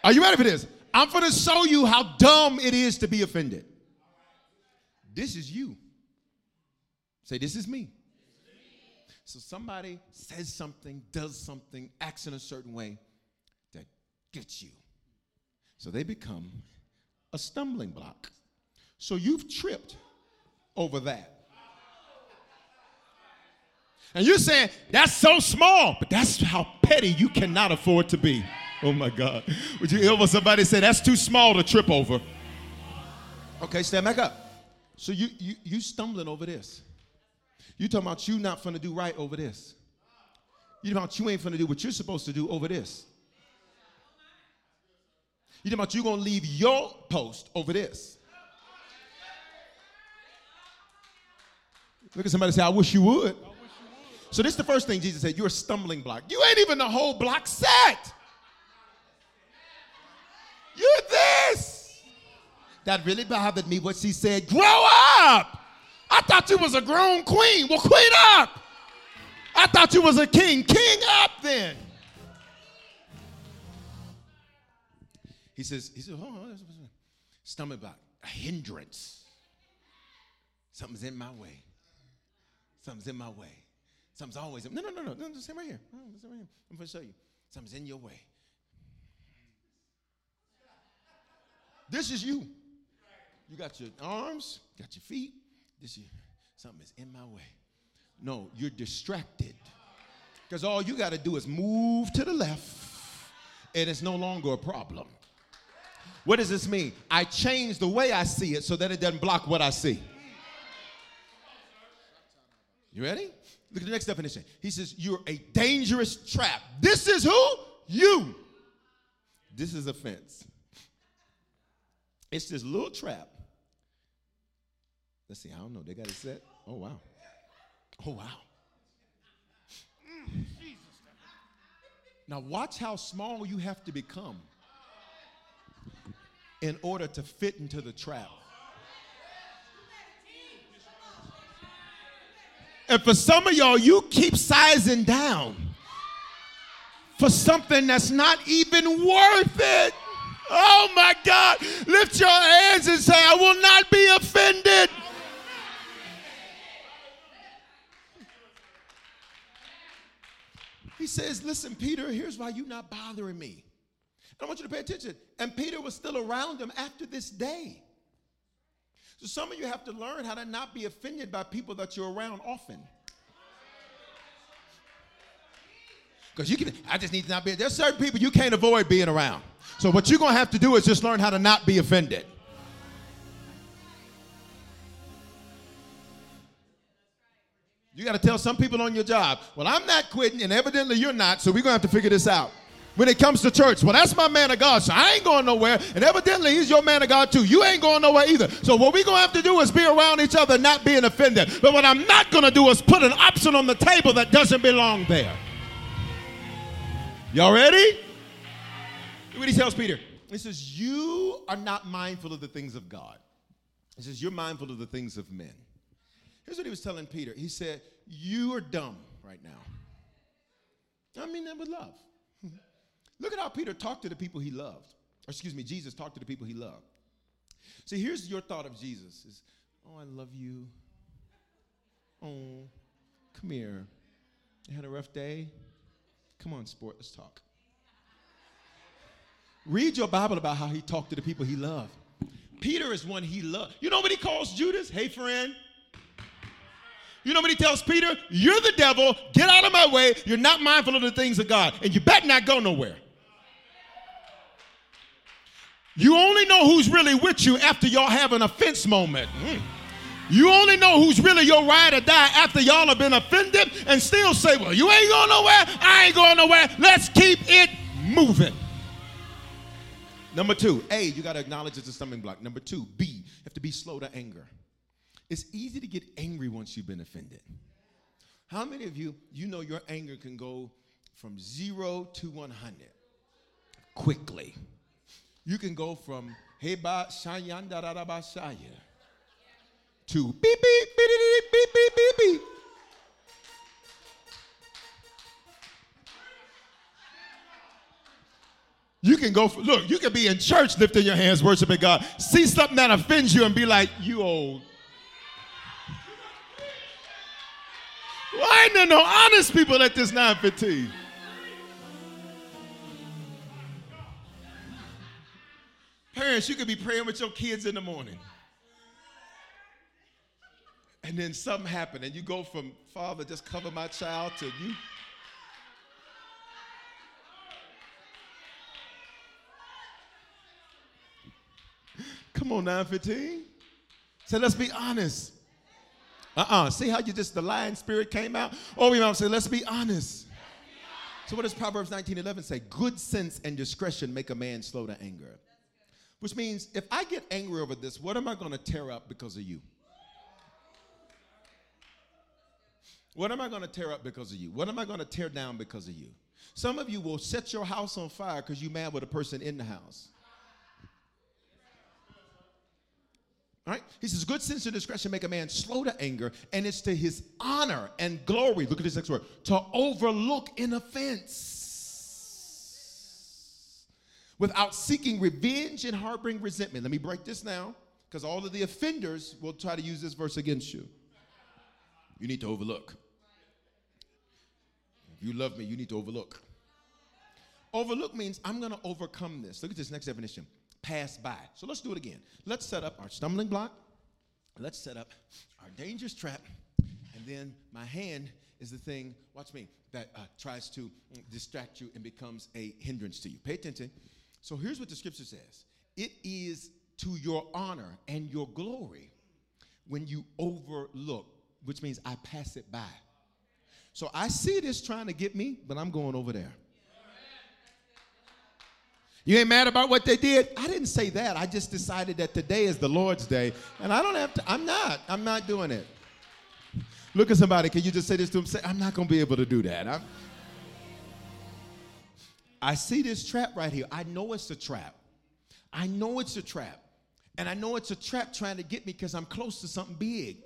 Are you ready for this? I'm going to show you how dumb it is to be offended. This is you. Say, this is me. So somebody says something, does something, acts in a certain way that gets you. So they become a stumbling block. So you've tripped over that. And you're saying, that's so small, but that's how petty you cannot afford to be. Oh my God. Would you hear somebody say, that's too small to trip over? Okay, stand back up. So you you you stumbling over this. You talking about you not finna do right over this. You talking about you ain't finna do what you're supposed to do over this. You talking about you gonna leave your post over this. Look at somebody say, I wish you would. So this is the first thing Jesus said. You're a stumbling block. You ain't even the whole block set. You're this. That really bothered me what she said. Grow up. I thought you was a grown queen. Well, queen up. I thought you was a king. King up then. He says, he says, oh, stomach block, a hindrance. Something's in my way. Something's in my way. Something's always, no, no, no, no, no, just right here. Just right here. I'm to show you. Something's in your way. This is you. You got your arms, got your feet. This is something is in my way. No, you're distracted. Because all you got to do is move to the left, and it's no longer a problem. What does this mean? I change the way I see it so that it doesn't block what I see. You ready? Look at the next definition. He says, You're a dangerous trap. This is who? You. This is offense. It's this little trap. Let's see, I don't know. They got it set? Oh, wow. Oh, wow. Now, watch how small you have to become in order to fit into the trap. And for some of y'all, you keep sizing down for something that's not even worth it. Oh my God. Lift your hands and say, I will not be offended. He says, Listen, Peter, here's why you're not bothering me. I want you to pay attention. And Peter was still around him after this day. So some of you have to learn how to not be offended by people that you're around often. Because you can, I just need to not be, there's certain people you can't avoid being around. So what you're to have to do is just learn how to not be offended. You got to tell some people on your job, well, I'm not quitting, and evidently you're not, so we're going to have to figure this out. When it comes to church, well, that's my man of God, so I ain't going nowhere, and evidently he's your man of God too. You ain't going nowhere either. So what we're going to have to do is be around each other, not being offended. But what I'm not going to do is put an option on the table that doesn't belong there. Y'all ready? What he tells Peter. He says, You are not mindful of the things of God. He says, You're mindful of the things of men. Here's what he was telling Peter. He said, You are dumb right now. I mean that with love. [LAUGHS] Look at how Peter talked to the people he loved. Or excuse me, Jesus talked to the people he loved. See, here's your thought of Jesus is, oh, I love you. Oh, come here. You had a rough day? Come on, sport, let's talk. [LAUGHS] Read your Bible about how he talked to the people he loved. Peter is one he loved. You know what he calls Judas? Hey, friend. You know what he tells Peter? You're the devil. Get out of my way. You're not mindful of the things of God. And you better not go nowhere. You only know who's really with you after y'all have an offense moment. Mm. You only know who's really your ride or die after y'all have been offended and still say, Well, you ain't going nowhere. I ain't going nowhere. Let's keep it moving. Number two, A, you got to acknowledge it's a stumbling block. Number two, B, you have to be slow to anger. It's easy to get angry once you've been offended. How many of you, you know your anger can go from zero to 100 quickly? You can go from hey ba shayanda shaya to beep beep beep beep beep beep beep beep. You can go, for, look, you can be in church lifting your hands, worshiping God. See something that offends you and be like, you old. Why ain't there no honest people at this 915? Parents, you could be praying with your kids in the morning. And then something happened, and you go from, Father, just cover my child, to you. Come on, 915. So let's be honest. Uh-uh. See how you just the lion spirit came out? Oh, we might say, let's be honest. So what does Proverbs 19:11 say? Good sense and discretion make a man slow to anger. Which means if I get angry over this, what am I going to tear up because of you? What am I going to tear up because of you? What am I going to tear down because of you? Some of you will set your house on fire because you're mad with a person in the house. Right? He says, Good sense and discretion make a man slow to anger, and it's to his honor and glory. Look at this next word to overlook an offense without seeking revenge and harboring resentment. Let me break this now, because all of the offenders will try to use this verse against you. You need to overlook. If you love me, you need to overlook. Overlook means I'm going to overcome this. Look at this next definition pass by. So let's do it again. Let's set up our stumbling block. Let's set up our dangerous trap. And then my hand is the thing, watch me, that uh, tries to distract you and becomes a hindrance to you. Pay attention. So here's what the scripture says it is to your honor and your glory when you overlook, which means I pass it by. So I see this trying to get me, but I'm going over there. You ain't mad about what they did? I didn't say that. I just decided that today is the Lord's day, and I don't have to. I'm not. I'm not doing it. Look at somebody. Can you just say this to them? Say, I'm not going to be able to do that. I'm, I see this trap right here. I know it's a trap. I know it's a trap. And I know it's a trap trying to get me because I'm close to something big.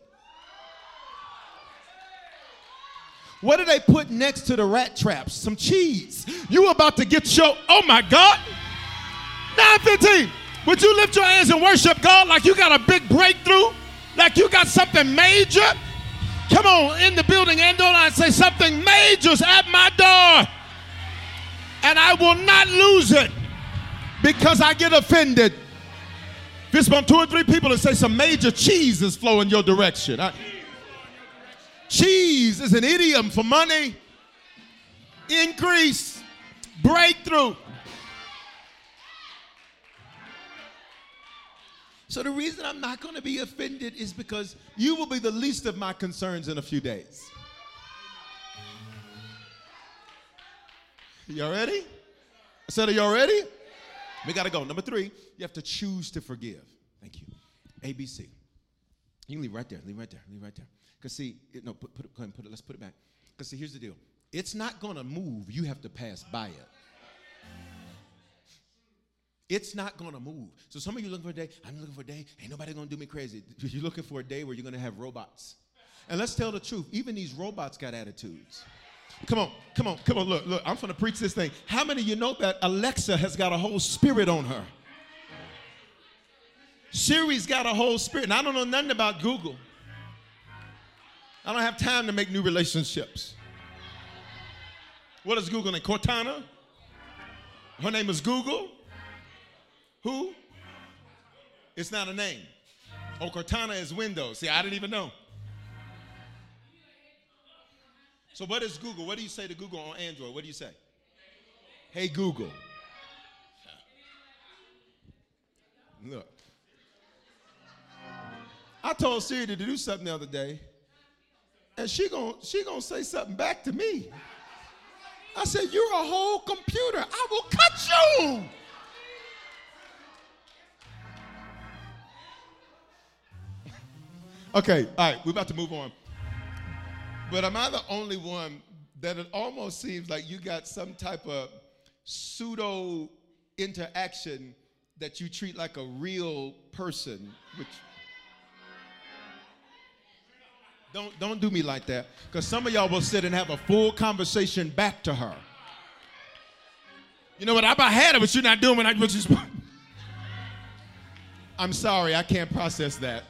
What do they put next to the rat traps? Some cheese. You about to get your, oh my God. 915. Would you lift your hands and worship God like you got a big breakthrough? Like you got something major? Come on in the building and I say something major's at my door. And I will not lose it because I get offended. Fist bump two or three people and say some major cheese is flowing your direction. I, cheese is an idiom for money. increase, breakthrough. So the reason I'm not going to be offended is because you will be the least of my concerns in a few days. Y'all ready? I said, Are y'all ready? We got to go. Number three, you have to choose to forgive. Thank you. ABC. You can leave right there. Leave right there. Leave right there. Because see, it, no, put, put it, go ahead put it. Let's put it back. Because see, here's the deal. It's not going to move. You have to pass by it. It's not to move. So some of you looking for a day. I'm looking for a day. Ain't nobody to do me crazy. [LAUGHS] You're looking for a day where you're to have robots. And let's tell the truth. Even these robots got attitudes. Come on, come on, come on. Look, look. I'm to preach this thing. How many of you know that Alexa has got a whole spirit on her? Siri's got a whole spirit. And I don't know nothing about Google. I don't have time to make new relationships. What is Google name? Cortana? Her name is Google. Who? It's not a name. Oh, Cortana is Windows. See, I didn't even know. So, what is Google? What do you say to Google on Android? What do you say? Hey, Google. Look. I told Siri to do something the other day, and she gonna she gonna say something back to me. I said, "You're a whole computer. I will cut you." Okay, all right, we're about to move on. But am I the only one that it almost seems like you got some type of pseudo interaction that you treat like a real person, which don't don't do me like that, because some of y'all will sit and have a full conversation back to her. You know what? I about had it, but you're not doing what I was just. [LAUGHS] I'm sorry, I can't process that.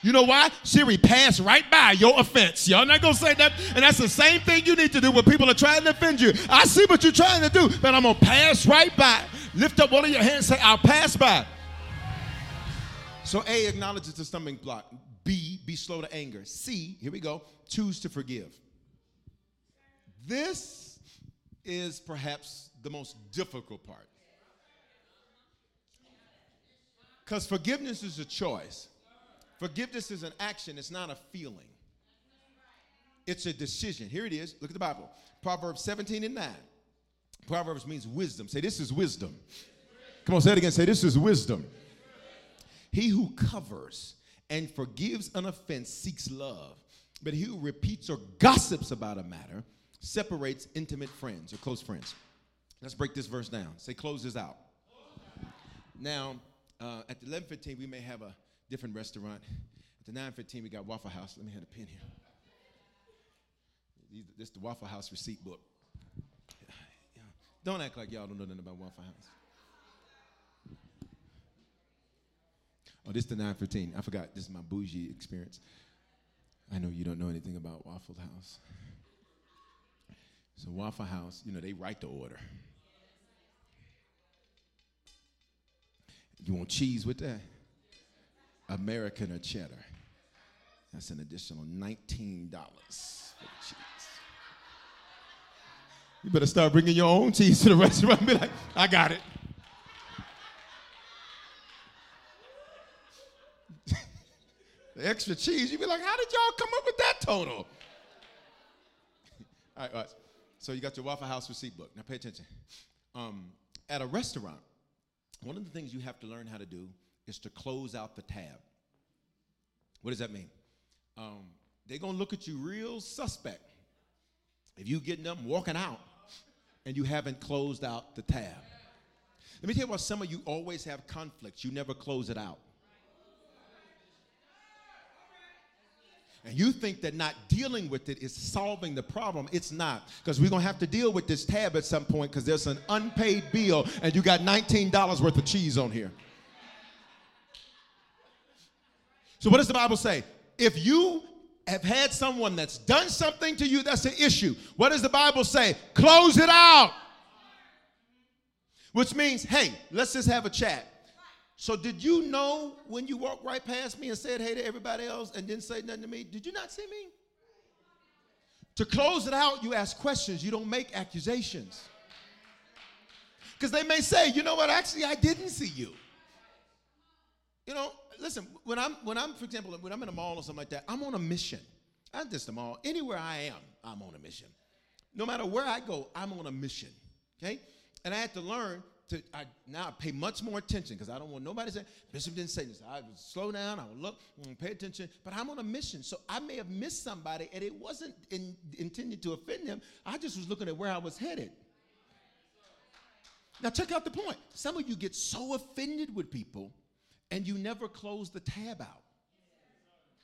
You know why? Siri passed right by your offense. Y'all not gonna say that. And that's the same thing you need to do when people are trying to offend you. I see what you're trying to do, but I'm gonna pass right by. Lift up one of your hands, say, I'll pass by. So A acknowledges the stumbling block. B, be slow to anger. C, here we go, choose to forgive. This is perhaps the most difficult part. Because forgiveness is a choice. Forgiveness is an action, it's not a feeling. It's a decision. Here it is. Look at the Bible. Proverbs 17 and 9. Proverbs means wisdom. Say, this is wisdom. Come on, say it again. Say, this is wisdom. He who covers and forgives an offense seeks love, but he who repeats or gossips about a matter separates intimate friends or close friends. Let's break this verse down. Say, close this out. Now, uh, at 11:15, we may have a different restaurant. At the 9:15, we got Waffle House. Let me have a pen here. This is the Waffle House receipt book. Don't act like y'all don't know nothing about Waffle House. Oh, this is the 915. I forgot. This is my bougie experience. I know you don't know anything about Waffle House. So Waffle House, you know, they write the order. You want cheese with that? American or cheddar. That's an additional $19 for the cheese. You better start bringing your own cheese to the [LAUGHS] restaurant be like, I got it. [LAUGHS] the extra cheese, you'd be like, how did y'all come up with that total? [LAUGHS] all, right, all right. So you got your Waffle House receipt book. Now pay attention. Um, at a restaurant, one of the things you have to learn how to do is to close out the tab. What does that mean? Um, they're gonna look at you real suspect if you getting them walking out and you haven't closed out the tab. Let me tell you why some of you always have conflicts. You never close it out. And you think that not dealing with it is solving the problem. It's not. Because we're going to have to deal with this tab at some point because there's an unpaid bill and you got $19 worth of cheese on here. So, what does the Bible say? If you have had someone that's done something to you that's an issue, what does the Bible say? Close it out. Which means, hey, let's just have a chat. So, did you know when you walked right past me and said hey to everybody else and didn't say nothing to me? Did you not see me? To close it out, you ask questions, you don't make accusations. Because they may say, you know what, actually, I didn't see you. You know, listen, when I'm, when I'm, for example, when I'm in a mall or something like that, I'm on a mission. Not just a mall, anywhere I am, I'm on a mission. No matter where I go, I'm on a mission. Okay? And I had to learn to I, now I pay much more attention because I don't want nobody to say, Bishop didn't say this. I would slow down, I would look, pay attention, but I'm on a mission. So I may have missed somebody and it wasn't in, intended to offend them. I just was looking at where I was headed. Now, check out the point. Some of you get so offended with people and you never close the tab out.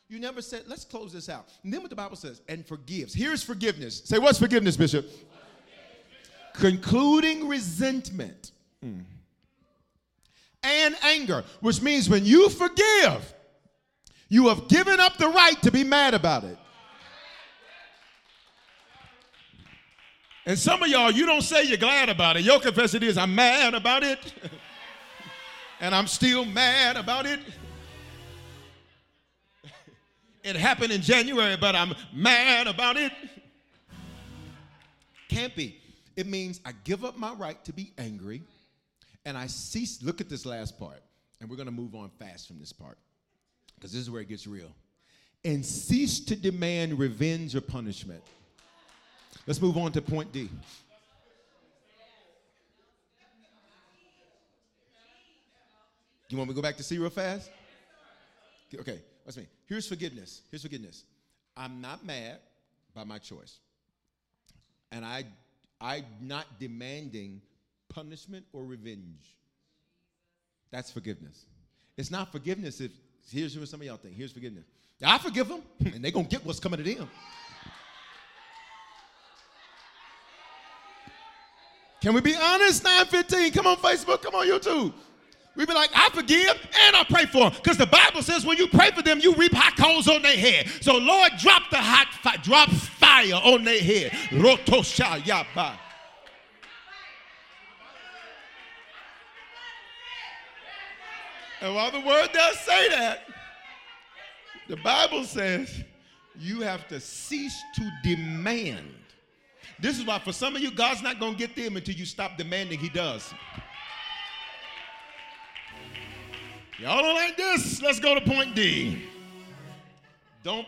You never said, let's close this out. And then what the Bible says, and forgives. Here's forgiveness. Say, what's forgiveness, Bishop? Concluding resentment mm. and anger, which means when you forgive, you have given up the right to be mad about it. And some of y'all, you don't say you're glad about it. Your confession is, I'm mad about it. [LAUGHS] and I'm still mad about it. it happened in January, but I'm mad about it. Can't be. It means I give up my right to be angry and I cease. Look at this last part. And we're going to move on fast from this part because this is where it gets real. And cease to demand revenge or punishment. Let's move on to point D. You want me to go back to C real fast? Okay, let's me. Here's forgiveness. Here's forgiveness. I'm not mad by my choice. And I I'm not demanding punishment or revenge. That's forgiveness. It's not forgiveness if here's what some of y'all think. Here's forgiveness. I forgive them, [LAUGHS] and they're gonna get what's coming to them. Can we be honest? 915. Come on, Facebook. Come on, YouTube. We be like, I forgive and I pray for them. Because the Bible says when you pray for them, you reap hot coals on their head. So Lord, drop the hot fi- drop fire on their head. Rotosha yaba. And while the word does say that, the Bible says you have to cease to demand this is why, for some of you, God's not going to get them until you stop demanding He does. Y'all don't like this? Let's go to point D. Don't,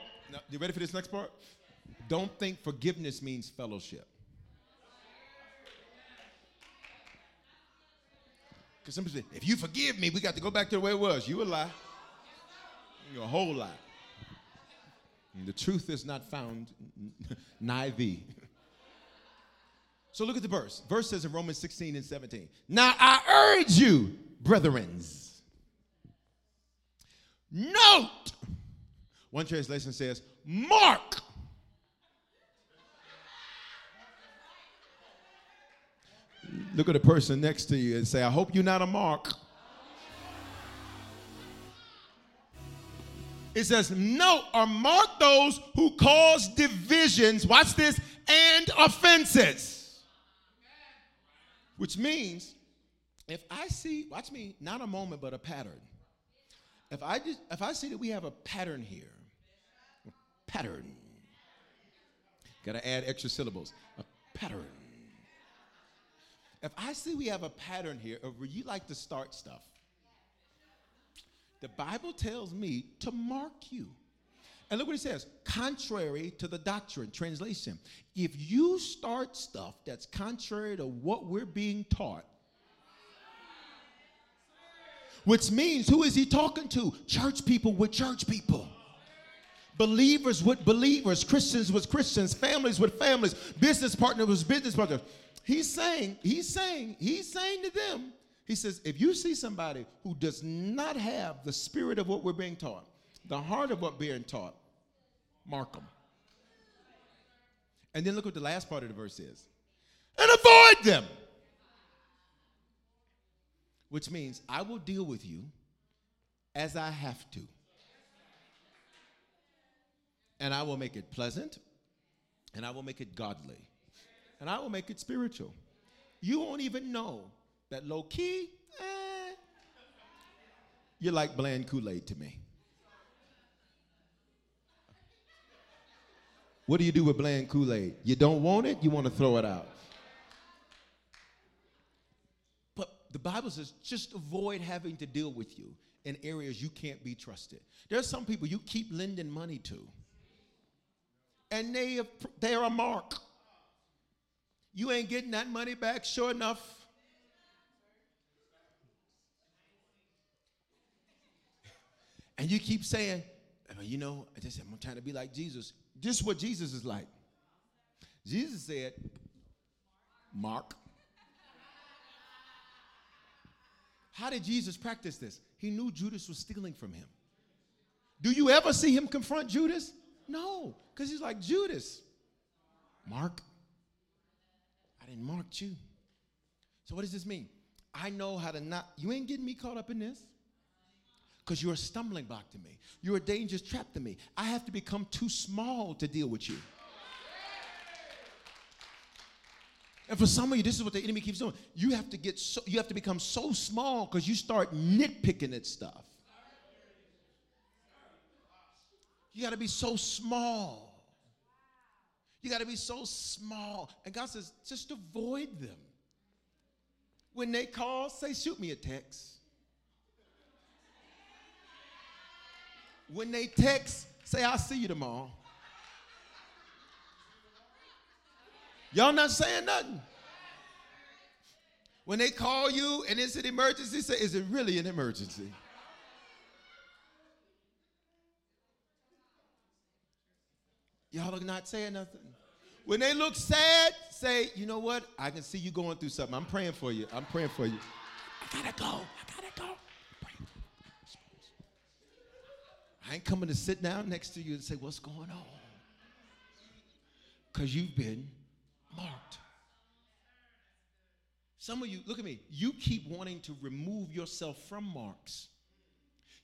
you ready for this next part? Don't think forgiveness means fellowship. Because somebody said, if you forgive me, we got to go back to the way it was. You a lie. You're a whole lie. And the truth is not found nigh thee. So look at the verse. Verse says in Romans 16 and 17. Now I urge you, brethren. Note. One translation says, mark. Look at the person next to you and say, I hope you're not a mark. It says, note or mark those who cause divisions, watch this, and offenses. Which means if I see, watch me, not a moment, but a pattern. If I just, if I see that we have a pattern here, a pattern, gotta add extra syllables, a pattern. If I see we have a pattern here of where you like to start stuff, the Bible tells me to mark you. And look what it says contrary to the doctrine. Translation If you start stuff that's contrary to what we're being taught, which means who is he talking to? Church people with church people. Believers with believers, Christians with Christians, families with families, business partners with business partners. He's saying, he's saying, he's saying to them, he says, if you see somebody who does not have the spirit of what we're being taught, the heart of what we're being taught, mark them. And then look what the last part of the verse is and avoid them. Which means I will deal with you as I have to. And I will make it pleasant, and I will make it godly, and I will make it spiritual. You won't even know that low key, eh, you're like bland Kool Aid to me. What do you do with bland Kool Aid? You don't want it, you want to throw it out. But the Bible says just avoid having to deal with you in areas you can't be trusted. There are some people you keep lending money to, and they are, they're a mark. You ain't getting that money back, sure enough. [LAUGHS] And you keep saying, you know, I just, I'm trying to be like Jesus. This is what Jesus is like. Jesus said, Mark. How did Jesus practice this? He knew Judas was stealing from him. Do you ever see him confront Judas? No, because he's like, Judas, Mark, I didn't mark you. So, what does this mean? I know how to not, you ain't getting me caught up in this because you're a stumbling block to me. You're a dangerous trap to me. I have to become too small to deal with you. And for some of you, this is what the enemy keeps doing. You have to get so you have to become so small because you start nitpicking at stuff. You got to be so small. You got to be so small. And God says, just avoid them. When they call, say, shoot me a text. When they text, say, I'll see you tomorrow. Y'all not saying nothing. When they call you and it's an emergency, say, is it really an emergency? Y'all are not saying nothing. When they look sad, say, you know what? I can see you going through something. I'm praying for you. I'm praying for you. I gotta go. I gotta go. I ain't coming to sit down next to you and say, What's going on? Because you've been marked. Some of you, look at me, you keep wanting to remove yourself from marks.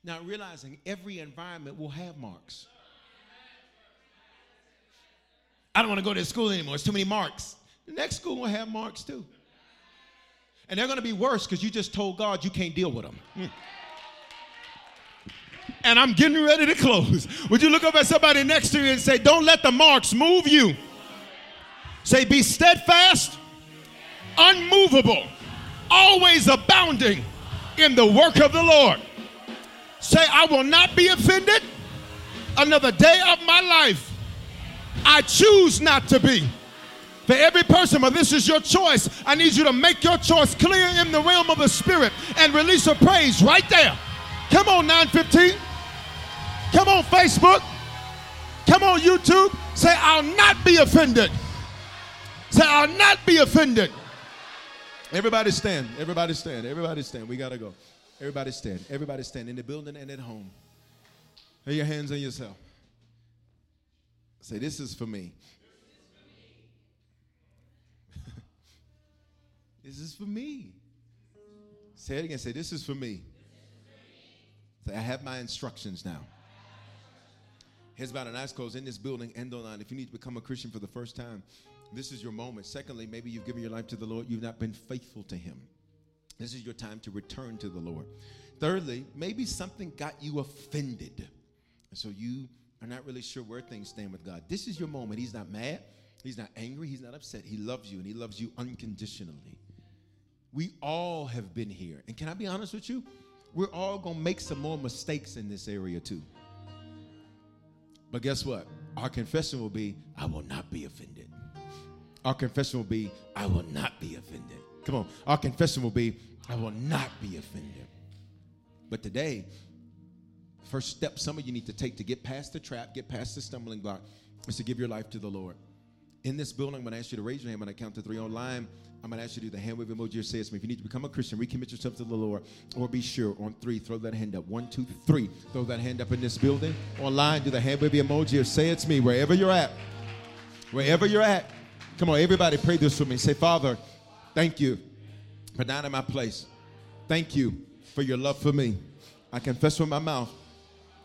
Now, realizing every environment will have marks. I don't want to go to school anymore. It's too many marks. The next school will have marks too. And they're going to be worse because you just told God you can't deal with them. Mm and I'm getting ready to close. Would you look up at somebody next to you and say, Don't let the marks move you? Say, Be steadfast, unmovable, always abounding in the work of the Lord. Say, I will not be offended another day of my life. I choose not to be. For every person, but this is your choice. I need you to make your choice clear in the realm of the spirit and release a praise right there. Come on, 915. Come on, Facebook. Come on, YouTube. Say, I'll not be offended. I'll not be offended. Everybody stand. Everybody stand. Everybody stand. We got to go. Everybody stand. Everybody stand in the building and at home. Lay your hands on yourself. Say, This is for me. [LAUGHS] this is for me. Say it again. Say, This is for me. Say, I have my instructions now. Here's about an eyes closed in this building, end online. If you need to become a Christian for the first time, this is your moment. Secondly, maybe you've given your life to the Lord, you've not been faithful to Him. This is your time to return to the Lord. Thirdly, maybe something got you offended. And so you are not really sure where things stand with God. This is your moment. He's not mad, He's not angry, He's not upset. He loves you and He loves you unconditionally. We all have been here. And can I be honest with you? We're all going to make some more mistakes in this area too. But guess what? Our confession will be, I will not be offended. Our confession will be, I will not be offended. Come on. Our confession will be, I will not be offended. But today, first step some of you need to take to get past the trap, get past the stumbling block, is to give your life to the Lord. In this building, I'm going to ask you to raise your hand when I count to three online. I'm going to ask you to do the hand wave emoji or say it to me. If you need to become a Christian, recommit yourself to the Lord, or be sure on three, throw that hand up. One, two, three. Throw that hand up in this building. Online, do the hand wave emoji or say it to me wherever you're at. Wherever you're at. Come on, everybody, pray this with me. Say, Father, thank you for dying in my place. Thank you for your love for me. I confess with my mouth,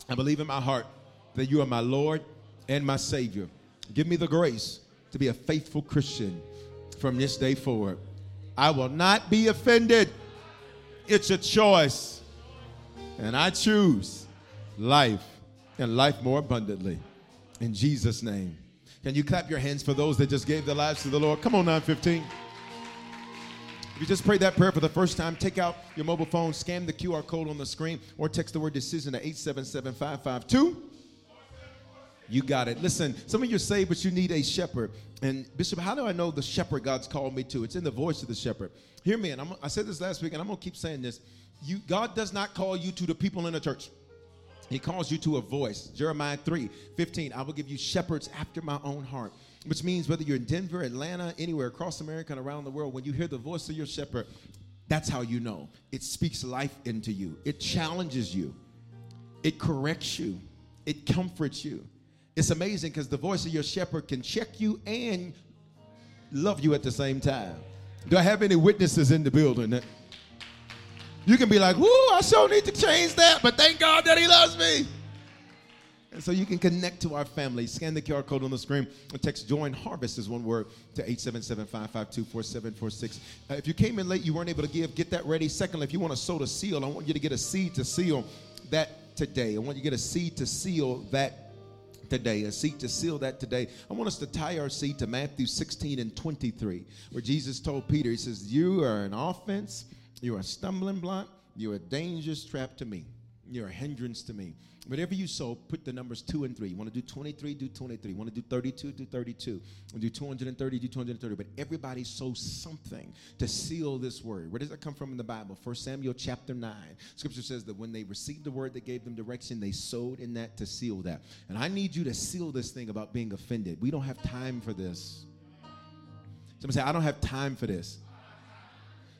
I believe in my heart that you are my Lord and my Savior. Give me the grace to be a faithful Christian from this day forward. I will not be offended. It's a choice. And I choose life and life more abundantly. In Jesus' name. Can you clap your hands for those that just gave their lives to the Lord? Come on, 915. If you just prayed that prayer for the first time, take out your mobile phone, scan the QR code on the screen, or text the word decision to 877 552. You got it. Listen, some of you are saved, but you need a shepherd. And Bishop, how do I know the shepherd God's called me to? It's in the voice of the shepherd. Hear me, and I'm, i said this last week, and I'm going to keep saying this. You, God does not call you to the people in the church. He calls you to a voice. Jeremiah 3 15, I will give you shepherds after my own heart. Which means whether you're in Denver, Atlanta, anywhere across America and around the world, when you hear the voice of your shepherd, that's how you know. It speaks life into you, it challenges you, it corrects you, it comforts you. It's amazing because the voice of your shepherd can check you and love you at the same time. Do I have any witnesses in the building? You can be like, whoo, I sure need to change that, but thank God that He loves me. And so you can connect to our family. Scan the QR code on the screen and text join harvest is one word to 877-552-4746. Uh, if you came in late, you weren't able to give, get that ready. Secondly, if you want to sow the seal, I want you to get a seed to seal that today. I want you to get a seed to seal that today, a seed to seal that today. I want us to tie our seed to Matthew 16 and 23, where Jesus told Peter, He says, You are an offense, you're a stumbling block, you're a dangerous trap to me, you're a hindrance to me. Whatever you sow, put the numbers two and three. You want to do 23, do 23. You want to do 32, do 32. You want to do 230, do 230. But everybody sows something to seal this word. Where does that come from in the Bible? 1 Samuel chapter 9. Scripture says that when they received the word that gave them direction, they sowed in that to seal that. And I need you to seal this thing about being offended. We don't have time for this. Somebody say, I don't have time for this.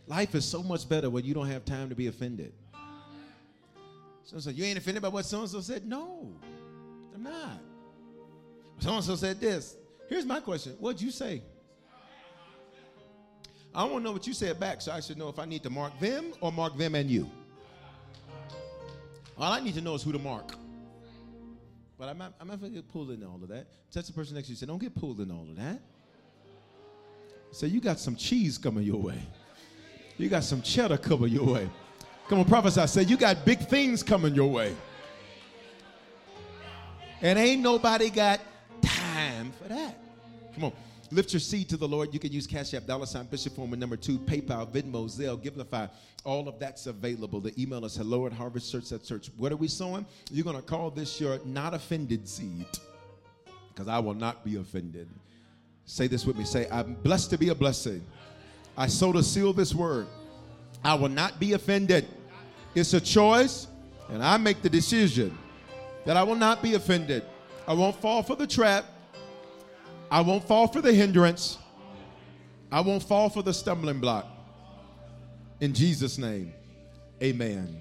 Life is so much better when you don't have time to be offended. So said, You ain't offended by what so and so said? No, I'm not. So and so said this. Here's my question What'd you say? I want to know what you said back so I should know if I need to mark them or mark them and you. All I need to know is who to mark. But I'm not, I'm not going to get pulled in all of that. Touch the person next to you say, Don't get pulled in all of that. Say, You got some cheese coming your way. You got some cheddar coming your way. Come on, prophesy. Say, you got big things coming your way. And ain't nobody got time for that. Come on. Lift your seed to the Lord. You can use Cash App, dollar sign, Bishop Foreman, number two, PayPal, Venmo, Zelle, Givelify. All of that's available. The email is hello at Harvest Church at church. What are we sowing? You're going to call this your not offended seed because I will not be offended. Say this with me. Say, I'm blessed to be a blessing. I sow to seal this word. I will not be offended. It's a choice, and I make the decision that I will not be offended. I won't fall for the trap. I won't fall for the hindrance. I won't fall for the stumbling block. In Jesus' name, amen.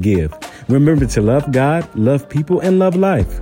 give. Remember to love God, love people, and love life.